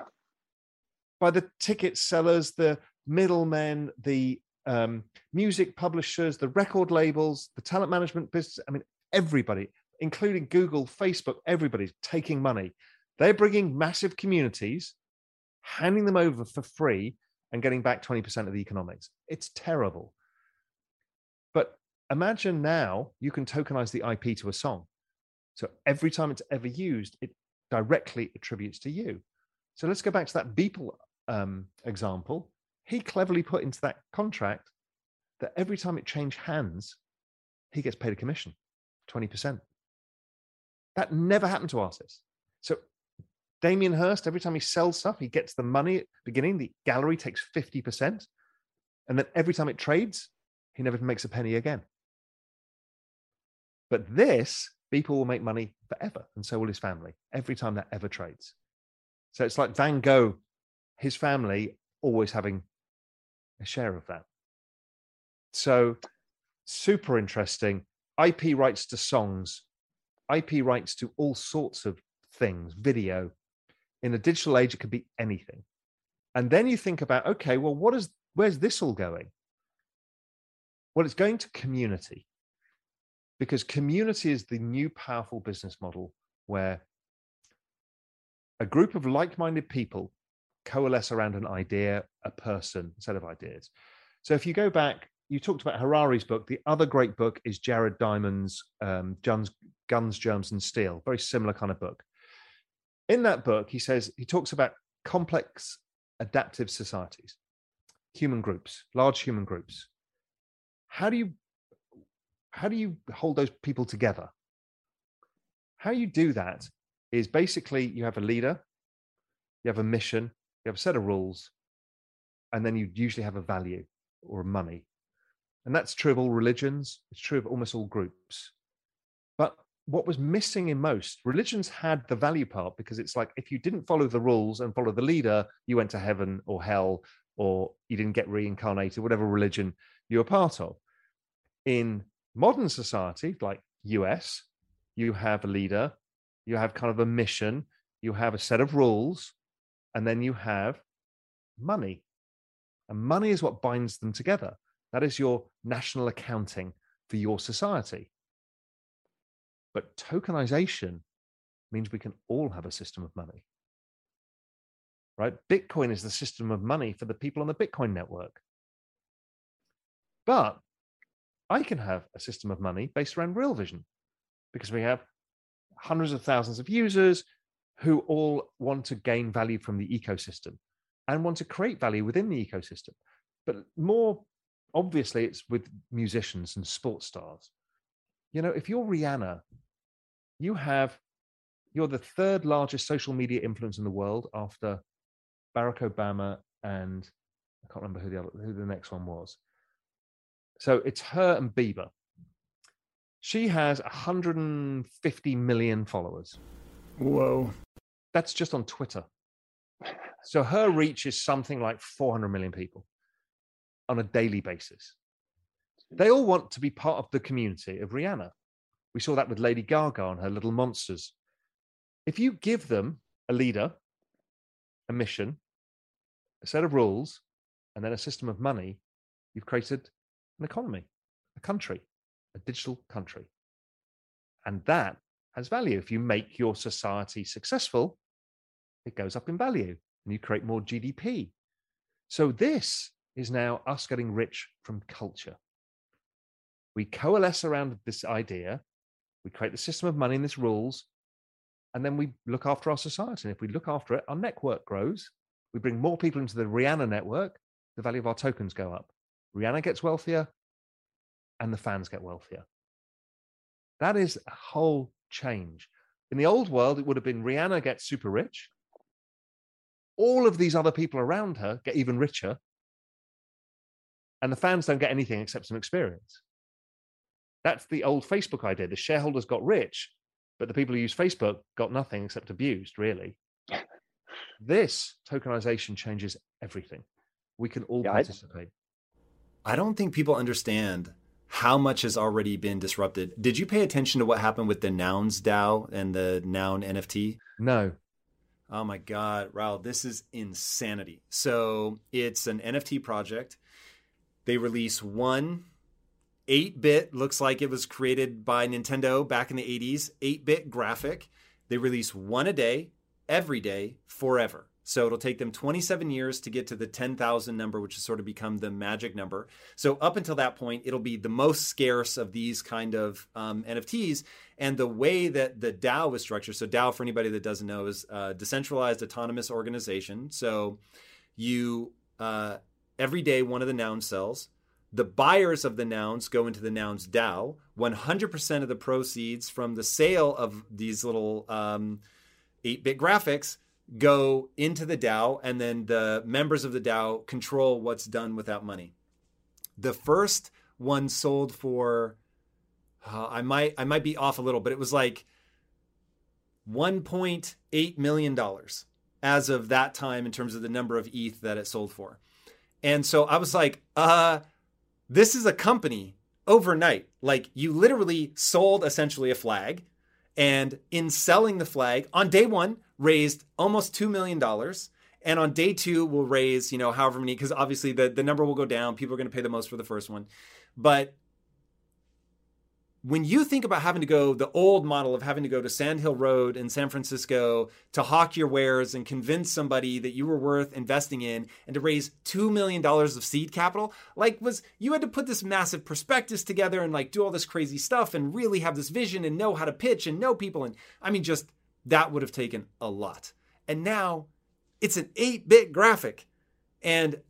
By the ticket sellers, the middlemen, the um, music publishers, the record labels, the talent management business. I mean, everybody, including Google, Facebook, everybody's taking money. They're bringing massive communities, handing them over for free, and getting back 20% of the economics. It's terrible. But imagine now you can tokenize the IP to a song. So every time it's ever used, it directly attributes to you. So let's go back to that Beeple um, example he cleverly put into that contract that every time it changed hands, he gets paid a commission, 20%. That never happened to artists. So Damien Hirst, every time he sells stuff, he gets the money at the beginning. The gallery takes 50%. And then every time it trades, he never makes a penny again. But this, people will make money forever. And so will his family, every time that ever trades. So it's like Van Gogh, his family always having a share of that. So super interesting. IP rights to songs IP rights to all sorts of things, video. In a digital age, it could be anything. And then you think about, okay, well, what is where's this all going? Well, it's going to community because community is the new powerful business model where a group of like minded people coalesce around an idea, a person, a set of ideas. So if you go back, you talked about Harari's book. The other great book is Jared Diamond's um, Guns, Guns, Germs, and Steel. Very similar kind of book. In that book, he says he talks about complex adaptive societies, human groups, large human groups. How do you how do you hold those people together? How you do that is basically you have a leader, you have a mission, you have a set of rules, and then you usually have a value or money. And that's true of all religions, it's true of almost all groups. But what was missing in most religions had the value part because it's like if you didn't follow the rules and follow the leader, you went to heaven or hell, or you didn't get reincarnated, whatever religion you were part of. In modern society, like US, you have a leader, you have kind of a mission, you have a set of rules, and then you have money. And money is what binds them together. That is your national accounting for your society. But tokenization means we can all have a system of money. Right? Bitcoin is the system of money for the people on the Bitcoin network. But I can have a system of money based around Real Vision because we have hundreds of thousands of users who all want to gain value from the ecosystem and want to create value within the ecosystem. But more obviously, it's with musicians and sports stars. You know, if you're Rihanna, you have you're the third largest social media influence in the world after Barack Obama and I can't remember who the other, who the next one was. So it's her and Bieber. She has 150 million followers. Whoa. That's just on Twitter. So her reach is something like 400 million people on a daily basis. They all want to be part of the community of Rihanna. We saw that with Lady Gaga and her little monsters. If you give them a leader, a mission, a set of rules, and then a system of money, you've created an economy, a country, a digital country. And that has value. If you make your society successful, it goes up in value and you create more GDP. So, this is now us getting rich from culture. We coalesce around this idea, we create the system of money and this rules, and then we look after our society. And if we look after it, our network grows. We bring more people into the Rihanna network, the value of our tokens go up. Rihanna gets wealthier and the fans get wealthier. That is a whole change. In the old world, it would have been Rihanna gets super rich. All of these other people around her get even richer. And the fans don't get anything except some experience. That's the old Facebook idea. The shareholders got rich, but the people who use Facebook got nothing except abused, really. this tokenization changes everything. We can all yeah, participate. I don't think people understand how much has already been disrupted. Did you pay attention to what happened with the Nouns DAO and the Noun NFT? No. Oh my God, Raoul, this is insanity. So it's an NFT project. They release one 8 bit, looks like it was created by Nintendo back in the 80s, 8 bit graphic. They release one a day, every day, forever. So it'll take them 27 years to get to the 10,000 number, which has sort of become the magic number. So up until that point, it'll be the most scarce of these kind of um, NFTs. And the way that the DAO is structured, so DAO, for anybody that doesn't know, is a decentralized autonomous organization. So you, uh, every day, one of the noun sells. The buyers of the nouns go into the nouns DAO. 100% of the proceeds from the sale of these little um, 8 bit graphics go into the DAO, and then the members of the DAO control what's done with that money. The first one sold for, uh, I might I might be off a little, but it was like 1.8 million dollars as of that time in terms of the number of ETH that it sold for. And so I was like, uh, this is a company overnight. Like you literally sold essentially a flag And in selling the flag on day one, raised almost $2 million. And on day two, we'll raise, you know, however many, because obviously the, the number will go down. People are going to pay the most for the first one. But when you think about having to go the old model of having to go to Sand Hill Road in San Francisco to hawk your wares and convince somebody that you were worth investing in and to raise $2 million of seed capital, like was you had to put this massive prospectus together and like do all this crazy stuff and really have this vision and know how to pitch and know people. And I mean, just that would have taken a lot. And now it's an 8 bit graphic. And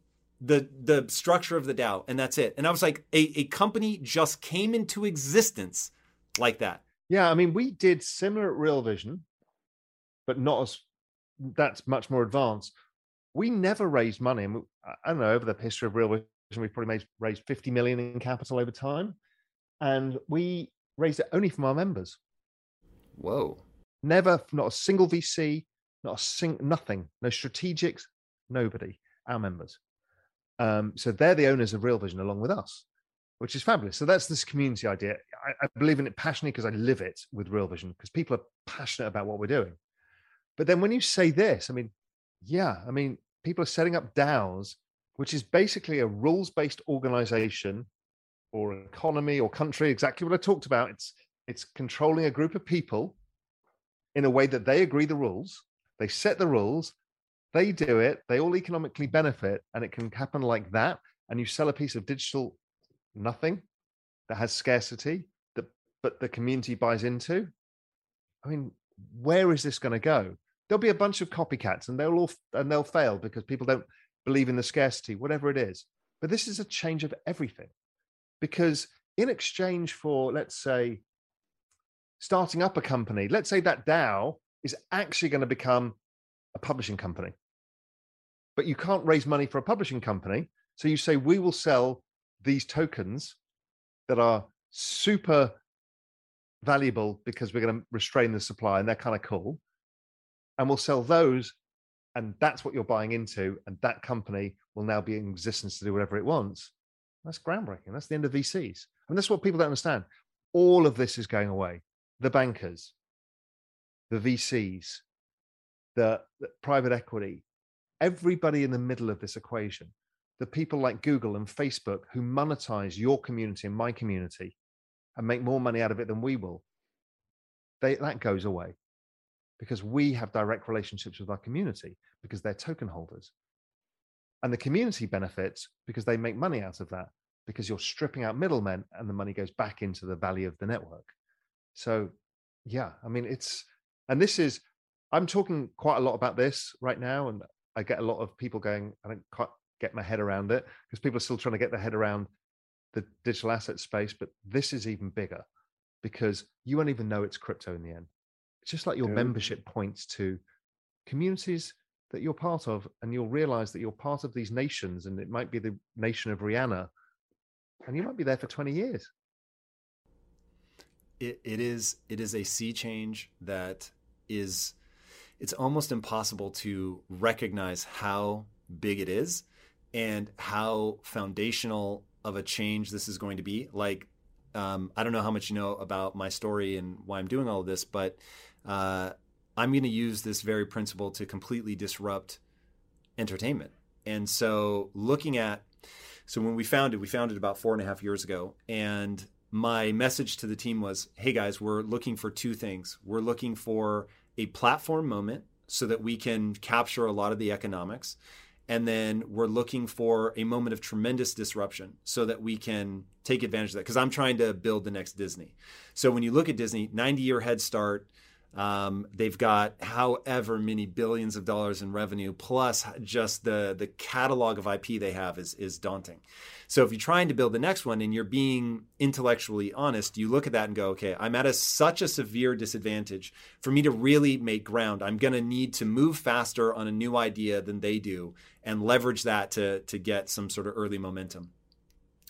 the the structure of the DAO, and that's it. And I was like, a, a company just came into existence like that. Yeah, I mean, we did similar at Real Vision, but not as that's much more advanced. We never raised money, and I don't know over the history of Real Vision, we've probably made, raised fifty million in capital over time, and we raised it only from our members. Whoa! Never, not a single VC, not a sing, nothing, no strategics, nobody. Our members. Um, so they're the owners of Real Vision along with us, which is fabulous. So that's this community idea. I, I believe in it passionately because I live it with Real Vision because people are passionate about what we're doing. But then when you say this, I mean, yeah, I mean, people are setting up DAOs, which is basically a rules based organization or economy or country, exactly what I talked about. It's it's controlling a group of people in a way that they agree the rules. They set the rules they do it, they all economically benefit, and it can happen like that. And you sell a piece of digital nothing that has scarcity that but the community buys into. I mean, where is this going to go? There'll be a bunch of copycats and they'll all and they'll fail because people don't believe in the scarcity, whatever it is. But this is a change of everything. Because in exchange for, let's say, starting up a company, let's say that DAO is actually going to become a publishing company but you can't raise money for a publishing company. So you say, we will sell these tokens that are super valuable because we're going to restrain the supply and they're kind of cool. And we'll sell those. And that's what you're buying into. And that company will now be in existence to do whatever it wants. That's groundbreaking. That's the end of VCs. And that's what people don't understand. All of this is going away. The bankers, the VCs, the, the private equity, everybody in the middle of this equation, the people like Google and Facebook who monetize your community and my community and make more money out of it than we will, they, that goes away because we have direct relationships with our community because they're token holders. And the community benefits because they make money out of that because you're stripping out middlemen and the money goes back into the value of the network. So, yeah, I mean, it's, and this is, I'm talking quite a lot about this right now. And I get a lot of people going, I don't quite get my head around it because people are still trying to get their head around the digital asset space. But this is even bigger because you won't even know it's crypto in the end. It's just like your yeah. membership points to communities that you're part of, and you'll realize that you're part of these nations, and it might be the nation of Rihanna, and you might be there for 20 years. It, it is it is a sea change that is it's almost impossible to recognize how big it is and how foundational of a change this is going to be. Like, um, I don't know how much you know about my story and why I'm doing all of this, but uh, I'm going to use this very principle to completely disrupt entertainment. And so, looking at, so when we founded, we founded about four and a half years ago, and my message to the team was, "Hey guys, we're looking for two things. We're looking for a platform moment so that we can capture a lot of the economics. And then we're looking for a moment of tremendous disruption so that we can take advantage of that. Because I'm trying to build the next Disney. So when you look at Disney, 90 year head start, um, they've got however many billions of dollars in revenue, plus just the the catalog of IP they have is is daunting. So if you're trying to build the next one and you're being intellectually honest, you look at that and go, okay, I'm at a, such a severe disadvantage. For me to really make ground, I'm going to need to move faster on a new idea than they do and leverage that to to get some sort of early momentum.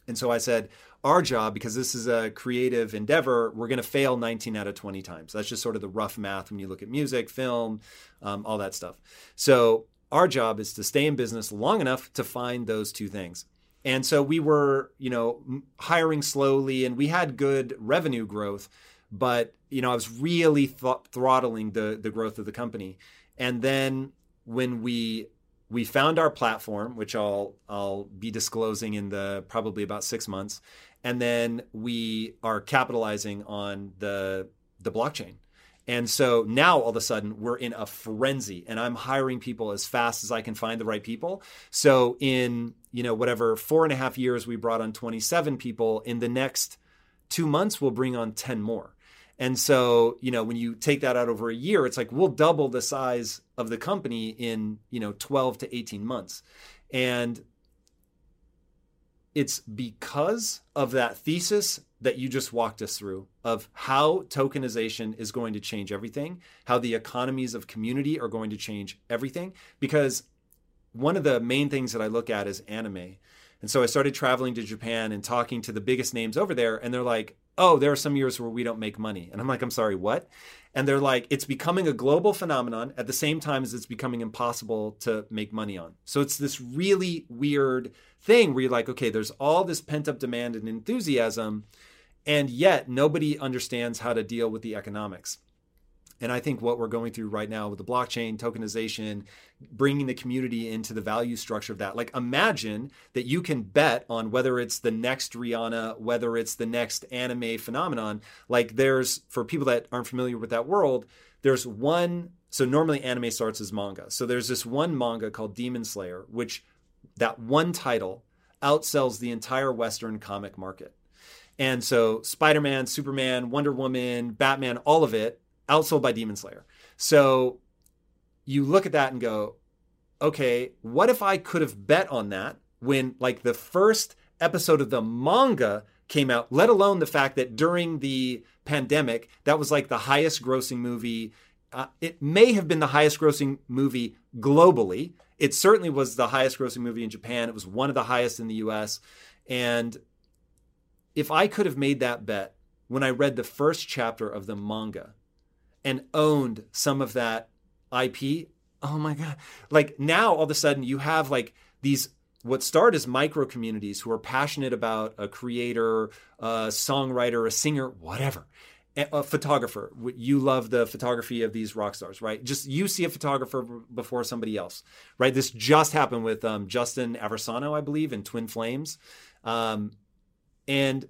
And so I said, our job, because this is a creative endeavor, we're going to fail 19 out of 20 times. That's just sort of the rough math when you look at music, film, um, all that stuff. So our job is to stay in business long enough to find those two things. And so we were, you know, hiring slowly and we had good revenue growth, but you know, I was really th- throttling the the growth of the company. And then when we we found our platform, which I'll I'll be disclosing in the probably about six months, and then we are capitalizing on the the blockchain. And so now all of a sudden we're in a frenzy and I'm hiring people as fast as I can find the right people. So in, you know, whatever four and a half years we brought on 27 people, in the next two months we'll bring on 10 more. And so, you know, when you take that out over a year, it's like we'll double the size of the company in, you know, 12 to 18 months. And it's because of that thesis that you just walked us through of how tokenization is going to change everything, how the economies of community are going to change everything. Because one of the main things that I look at is anime. And so I started traveling to Japan and talking to the biggest names over there, and they're like, oh, there are some years where we don't make money. And I'm like, I'm sorry, what? And they're like, it's becoming a global phenomenon at the same time as it's becoming impossible to make money on. So it's this really weird thing where you're like, okay, there's all this pent up demand and enthusiasm, and yet nobody understands how to deal with the economics. And I think what we're going through right now with the blockchain, tokenization, bringing the community into the value structure of that. Like, imagine that you can bet on whether it's the next Rihanna, whether it's the next anime phenomenon. Like, there's, for people that aren't familiar with that world, there's one. So, normally anime starts as manga. So, there's this one manga called Demon Slayer, which that one title outsells the entire Western comic market. And so Spider Man, Superman, Wonder Woman, Batman, all of it outsold by Demon Slayer. So you look at that and go, okay, what if I could have bet on that when like the first episode of the manga came out, let alone the fact that during the pandemic, that was like the highest grossing movie. Uh, it may have been the highest grossing movie globally. It certainly was the highest grossing movie in Japan. It was one of the highest in the US. And if I could have made that bet when I read the first chapter of the manga and owned some of that IP, oh my God. Like now all of a sudden you have like these what start as micro communities who are passionate about a creator, a songwriter, a singer, whatever a photographer. You love the photography of these rock stars, right? Just you see a photographer before somebody else, right? This just happened with um, Justin Aversano, I believe, in Twin Flames. Um, and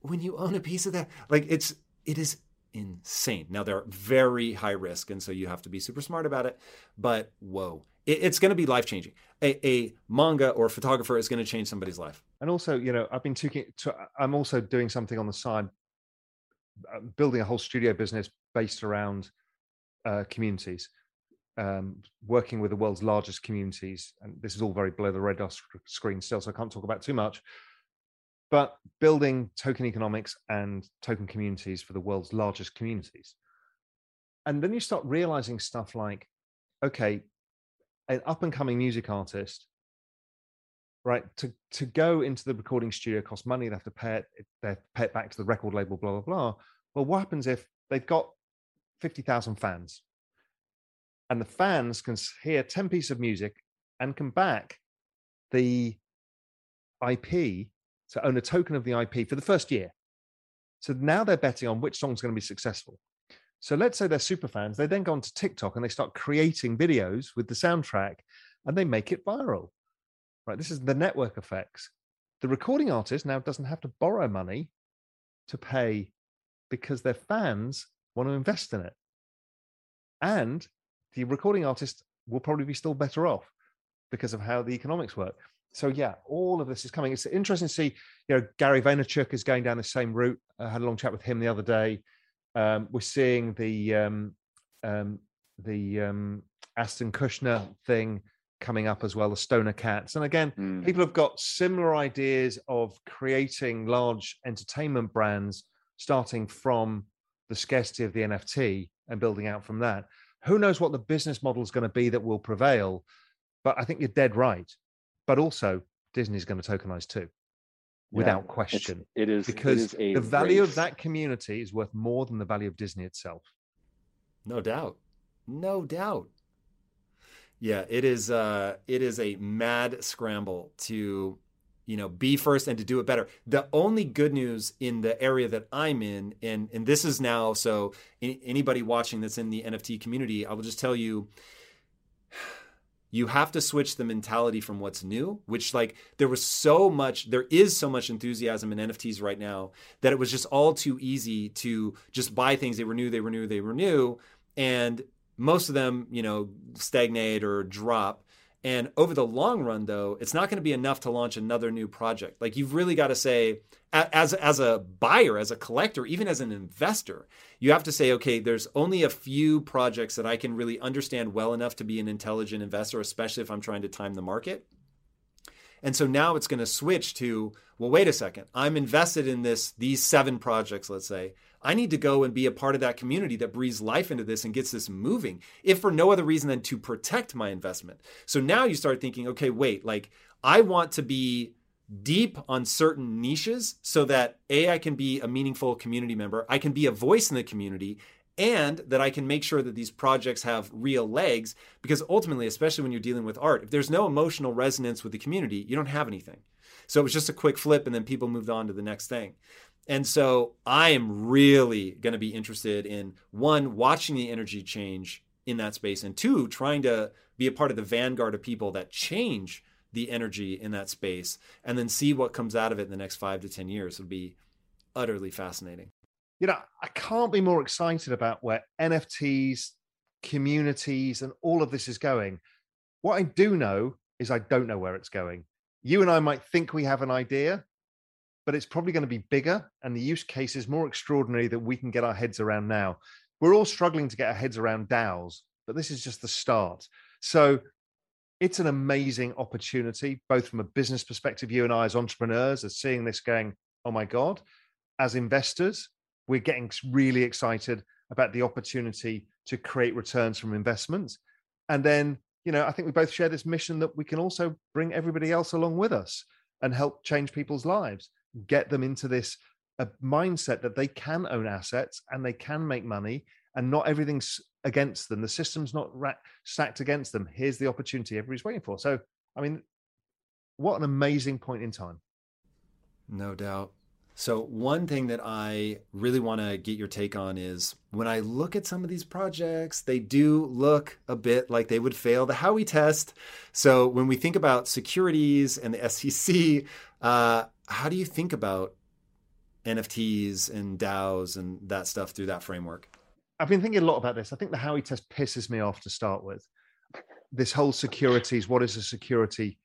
when you own a piece of that, like it's it is insane. Now they're very high risk, and so you have to be super smart about it. But whoa, it, it's going to be life changing. A, a, manga or a photographer is going to change somebody's life. And also, you know, I've been taking. I'm also doing something on the side uh, building a whole studio business based around uh, communities, um, working with the world's largest communities. And this is all very below the radar screen still, so I can't talk about too much. But building token economics and token communities for the world's largest communities. And then you start realizing stuff like, okay, an up and coming music artist right to to go into the recording studio costs money they have to pay it they pay it back to the record label blah blah blah. Well what happens if they've got 50,000 fans? And the fans can hear 10 pieces of music and can back the ip to own a token of the ip for the first year. So now they're betting on which song's going to be successful. So let's say they're super fans they then go onto tiktok and they start creating videos with the soundtrack and they make it viral right? This is the network effects. The recording artist now doesn't have to borrow money to pay because their fans want to invest in it. And the recording artist will probably be still better off because of how the economics work. So yeah, all of this is coming. It's interesting to see. You know, Gary Vaynerchuk is going down the same route. I had a long chat with him the other day. Um, we're seeing the um, um, the um, Ashton Kutcher thing coming up as well, the Stoner Cats. And again, mm. people have got similar ideas of creating large entertainment brands, starting from the scarcity of the NFT and building out from that. Who knows what the business model is going to be that will prevail? But I think you're dead right. But also, Disney's going to tokenize too, without yeah, question. It is because it is the value race. of that community is worth more than the value of Disney itself. No doubt. No doubt. Yeah, it is. Uh, it is a mad scramble to you know be first and to do it better the only good news in the area that i'm in and and this is now so anybody watching that's in the nft community i will just tell you you have to switch the mentality from what's new which like there was so much there is so much enthusiasm in nfts right now that it was just all too easy to just buy things they were new they were new they were new and most of them you know stagnate or drop and over the long run, though, it's not going to be enough to launch another new project. Like you've really got to say, as as a buyer, as a collector, even as an investor, you have to say, okay, there's only a few projects that I can really understand well enough to be an intelligent investor, especially if I'm trying to time the market. And so now it's going to switch to, well, wait a second. I'm invested in this these seven projects, let's say. I need to go and be a part of that community that breathes life into this and gets this moving, if for no other reason than to protect my investment. So now you start thinking, okay, wait, like I want to be deep on certain niches so that A, I can be a meaningful community member, I can be a voice in the community, and that I can make sure that these projects have real legs. Because ultimately, especially when you're dealing with art, if there's no emotional resonance with the community, you don't have anything. So it was just a quick flip, and then people moved on to the next thing. And so I am really going to be interested in one, watching the energy change in that space, and two, trying to be a part of the vanguard of people that change the energy in that space and then see what comes out of it in the next five to 10 years would be utterly fascinating. You know, I can't be more excited about where NFTs, communities, and all of this is going. What I do know is I don't know where it's going. You and I might think we have an idea, but it's probably going to be bigger and the use case is more extraordinary that we can get our heads around now. We're all struggling to get our heads around DAOs, but this is just the start. So it's an amazing opportunity, both from a business perspective. You and I, as entrepreneurs, are seeing this going, oh my God. As investors, we're getting really excited about the opportunity to create returns from investments. And then, you know, I think we both share this mission that we can also bring everybody else along with us and help change people's lives get them into this a mindset that they can own assets and they can make money and not everything's against them. The system's not stacked against them. Here's the opportunity everybody's waiting for. So i mean what an amazing point in time. No doubt. So one thing that i really want to get your take on is when i look at some of these projects they do look a bit like they would fail the howey test. So when we think about securities and the sec uh, how do you think about NFTs and DAOs and that stuff through that framework? I've been thinking a lot about this. I think the Howey test pisses me off to start with. This whole securities, what is a security?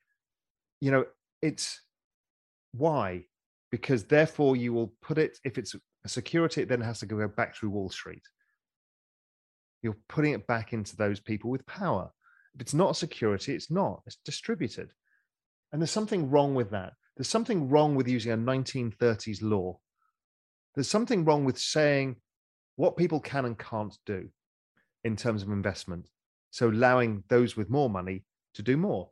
You know, it's why? Because therefore you will put it, if it's a security, it then has to go back through Wall Street. You're putting it back into those people with power. If it's not a security, it's not. It's distributed. And there's something wrong with that. There's something wrong with using a 1930s law. There's something wrong with saying what people can and can't do in terms of investment. So allowing those with more money to do more.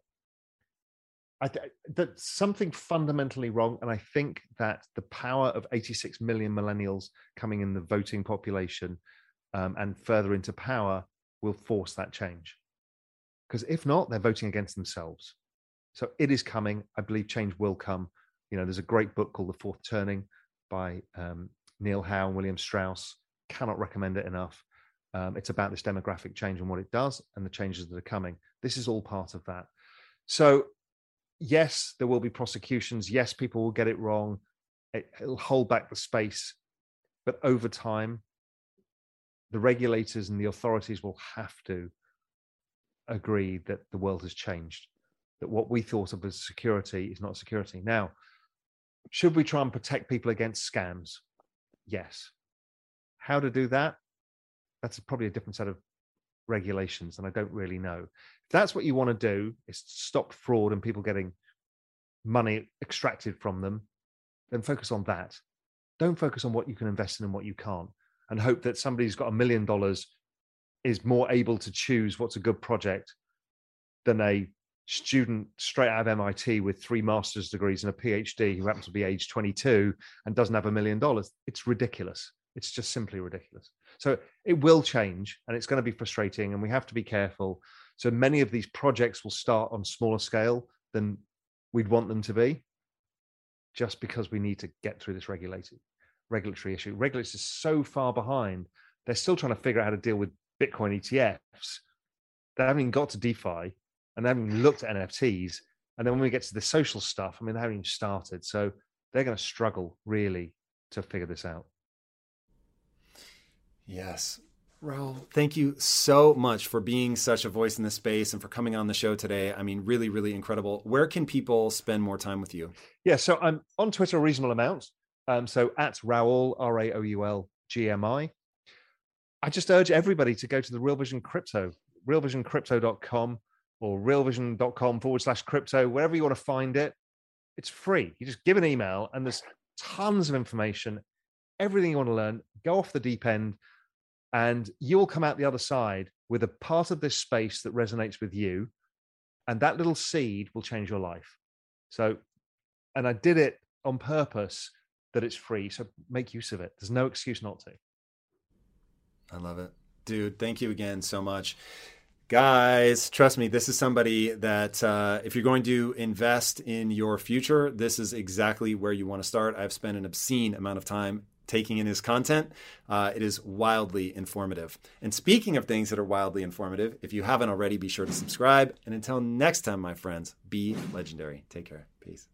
I th- that's something fundamentally wrong. And I think that the power of 86 million millennials coming in the voting population um, and further into power will force that change. Because if not, they're voting against themselves. So it is coming. I believe change will come. You know, there's a great book called The Fourth Turning by um, Neil Howe and William Strauss. Cannot recommend it enough. Um, it's about this demographic change and what it does and the changes that are coming. This is all part of that. So, yes, there will be prosecutions. Yes, people will get it wrong. It, it'll hold back the space. But over time, the regulators and the authorities will have to agree that the world has changed that what we thought of as security is not security. Now, should we try and protect people against scams? Yes. How to do that? That's probably a different set of regulations, and I don't really know. If that's what you want to do, is stop fraud and people getting money extracted from them, then focus on that. Don't focus on what you can invest in and what you can't, and hope that somebody who's got a million dollars is more able to choose what's a good project than a student straight out of MIT with three master's degrees and a PhD who happens to be age 22 and doesn't have a million dollars. It's ridiculous. It's just simply ridiculous. So it will change and it's going to be frustrating and we have to be careful. So many of these projects will start on smaller scale than we'd want them to be. just because we need to get through this regulated regulatory issue. Regulators are so far behind. They're still trying to figure out how to deal with Bitcoin ETFs. They haven't even got to DeFi and they haven't even looked at NFTs. And then when we get to the social stuff, I mean, they haven't even started. So they're going to struggle really to figure this out. Yes. Raoul, thank you so much for being such a voice in this space and for coming on the show today. I mean, really, really incredible. Where can people spend more time with you? Yeah, so I'm on Twitter a reasonable amount. Um, so at Raoul, R A O U L G M I. I just urge everybody to go to the Real Vision Crypto, realvisioncrypto.com or realvision.com forward slash crypto, wherever you want to find it. It's free. You just give an email and there's tons of information, everything you want to learn. Go off the deep end and you'll come out the other side with a part of this space that resonates with you. And that little seed will change your life. So, and I did it on purpose that it's free. So make use of it. There's no excuse not to. I love it. Dude, thank you again so much. Guys, trust me, this is somebody that uh, if you're going to invest in your future, this is exactly where you want to start. I've spent an obscene amount of time taking in his content. Uh, it is wildly informative. And speaking of things that are wildly informative, if you haven't already, be sure to subscribe. And until next time, my friends, be legendary. Take care. Peace.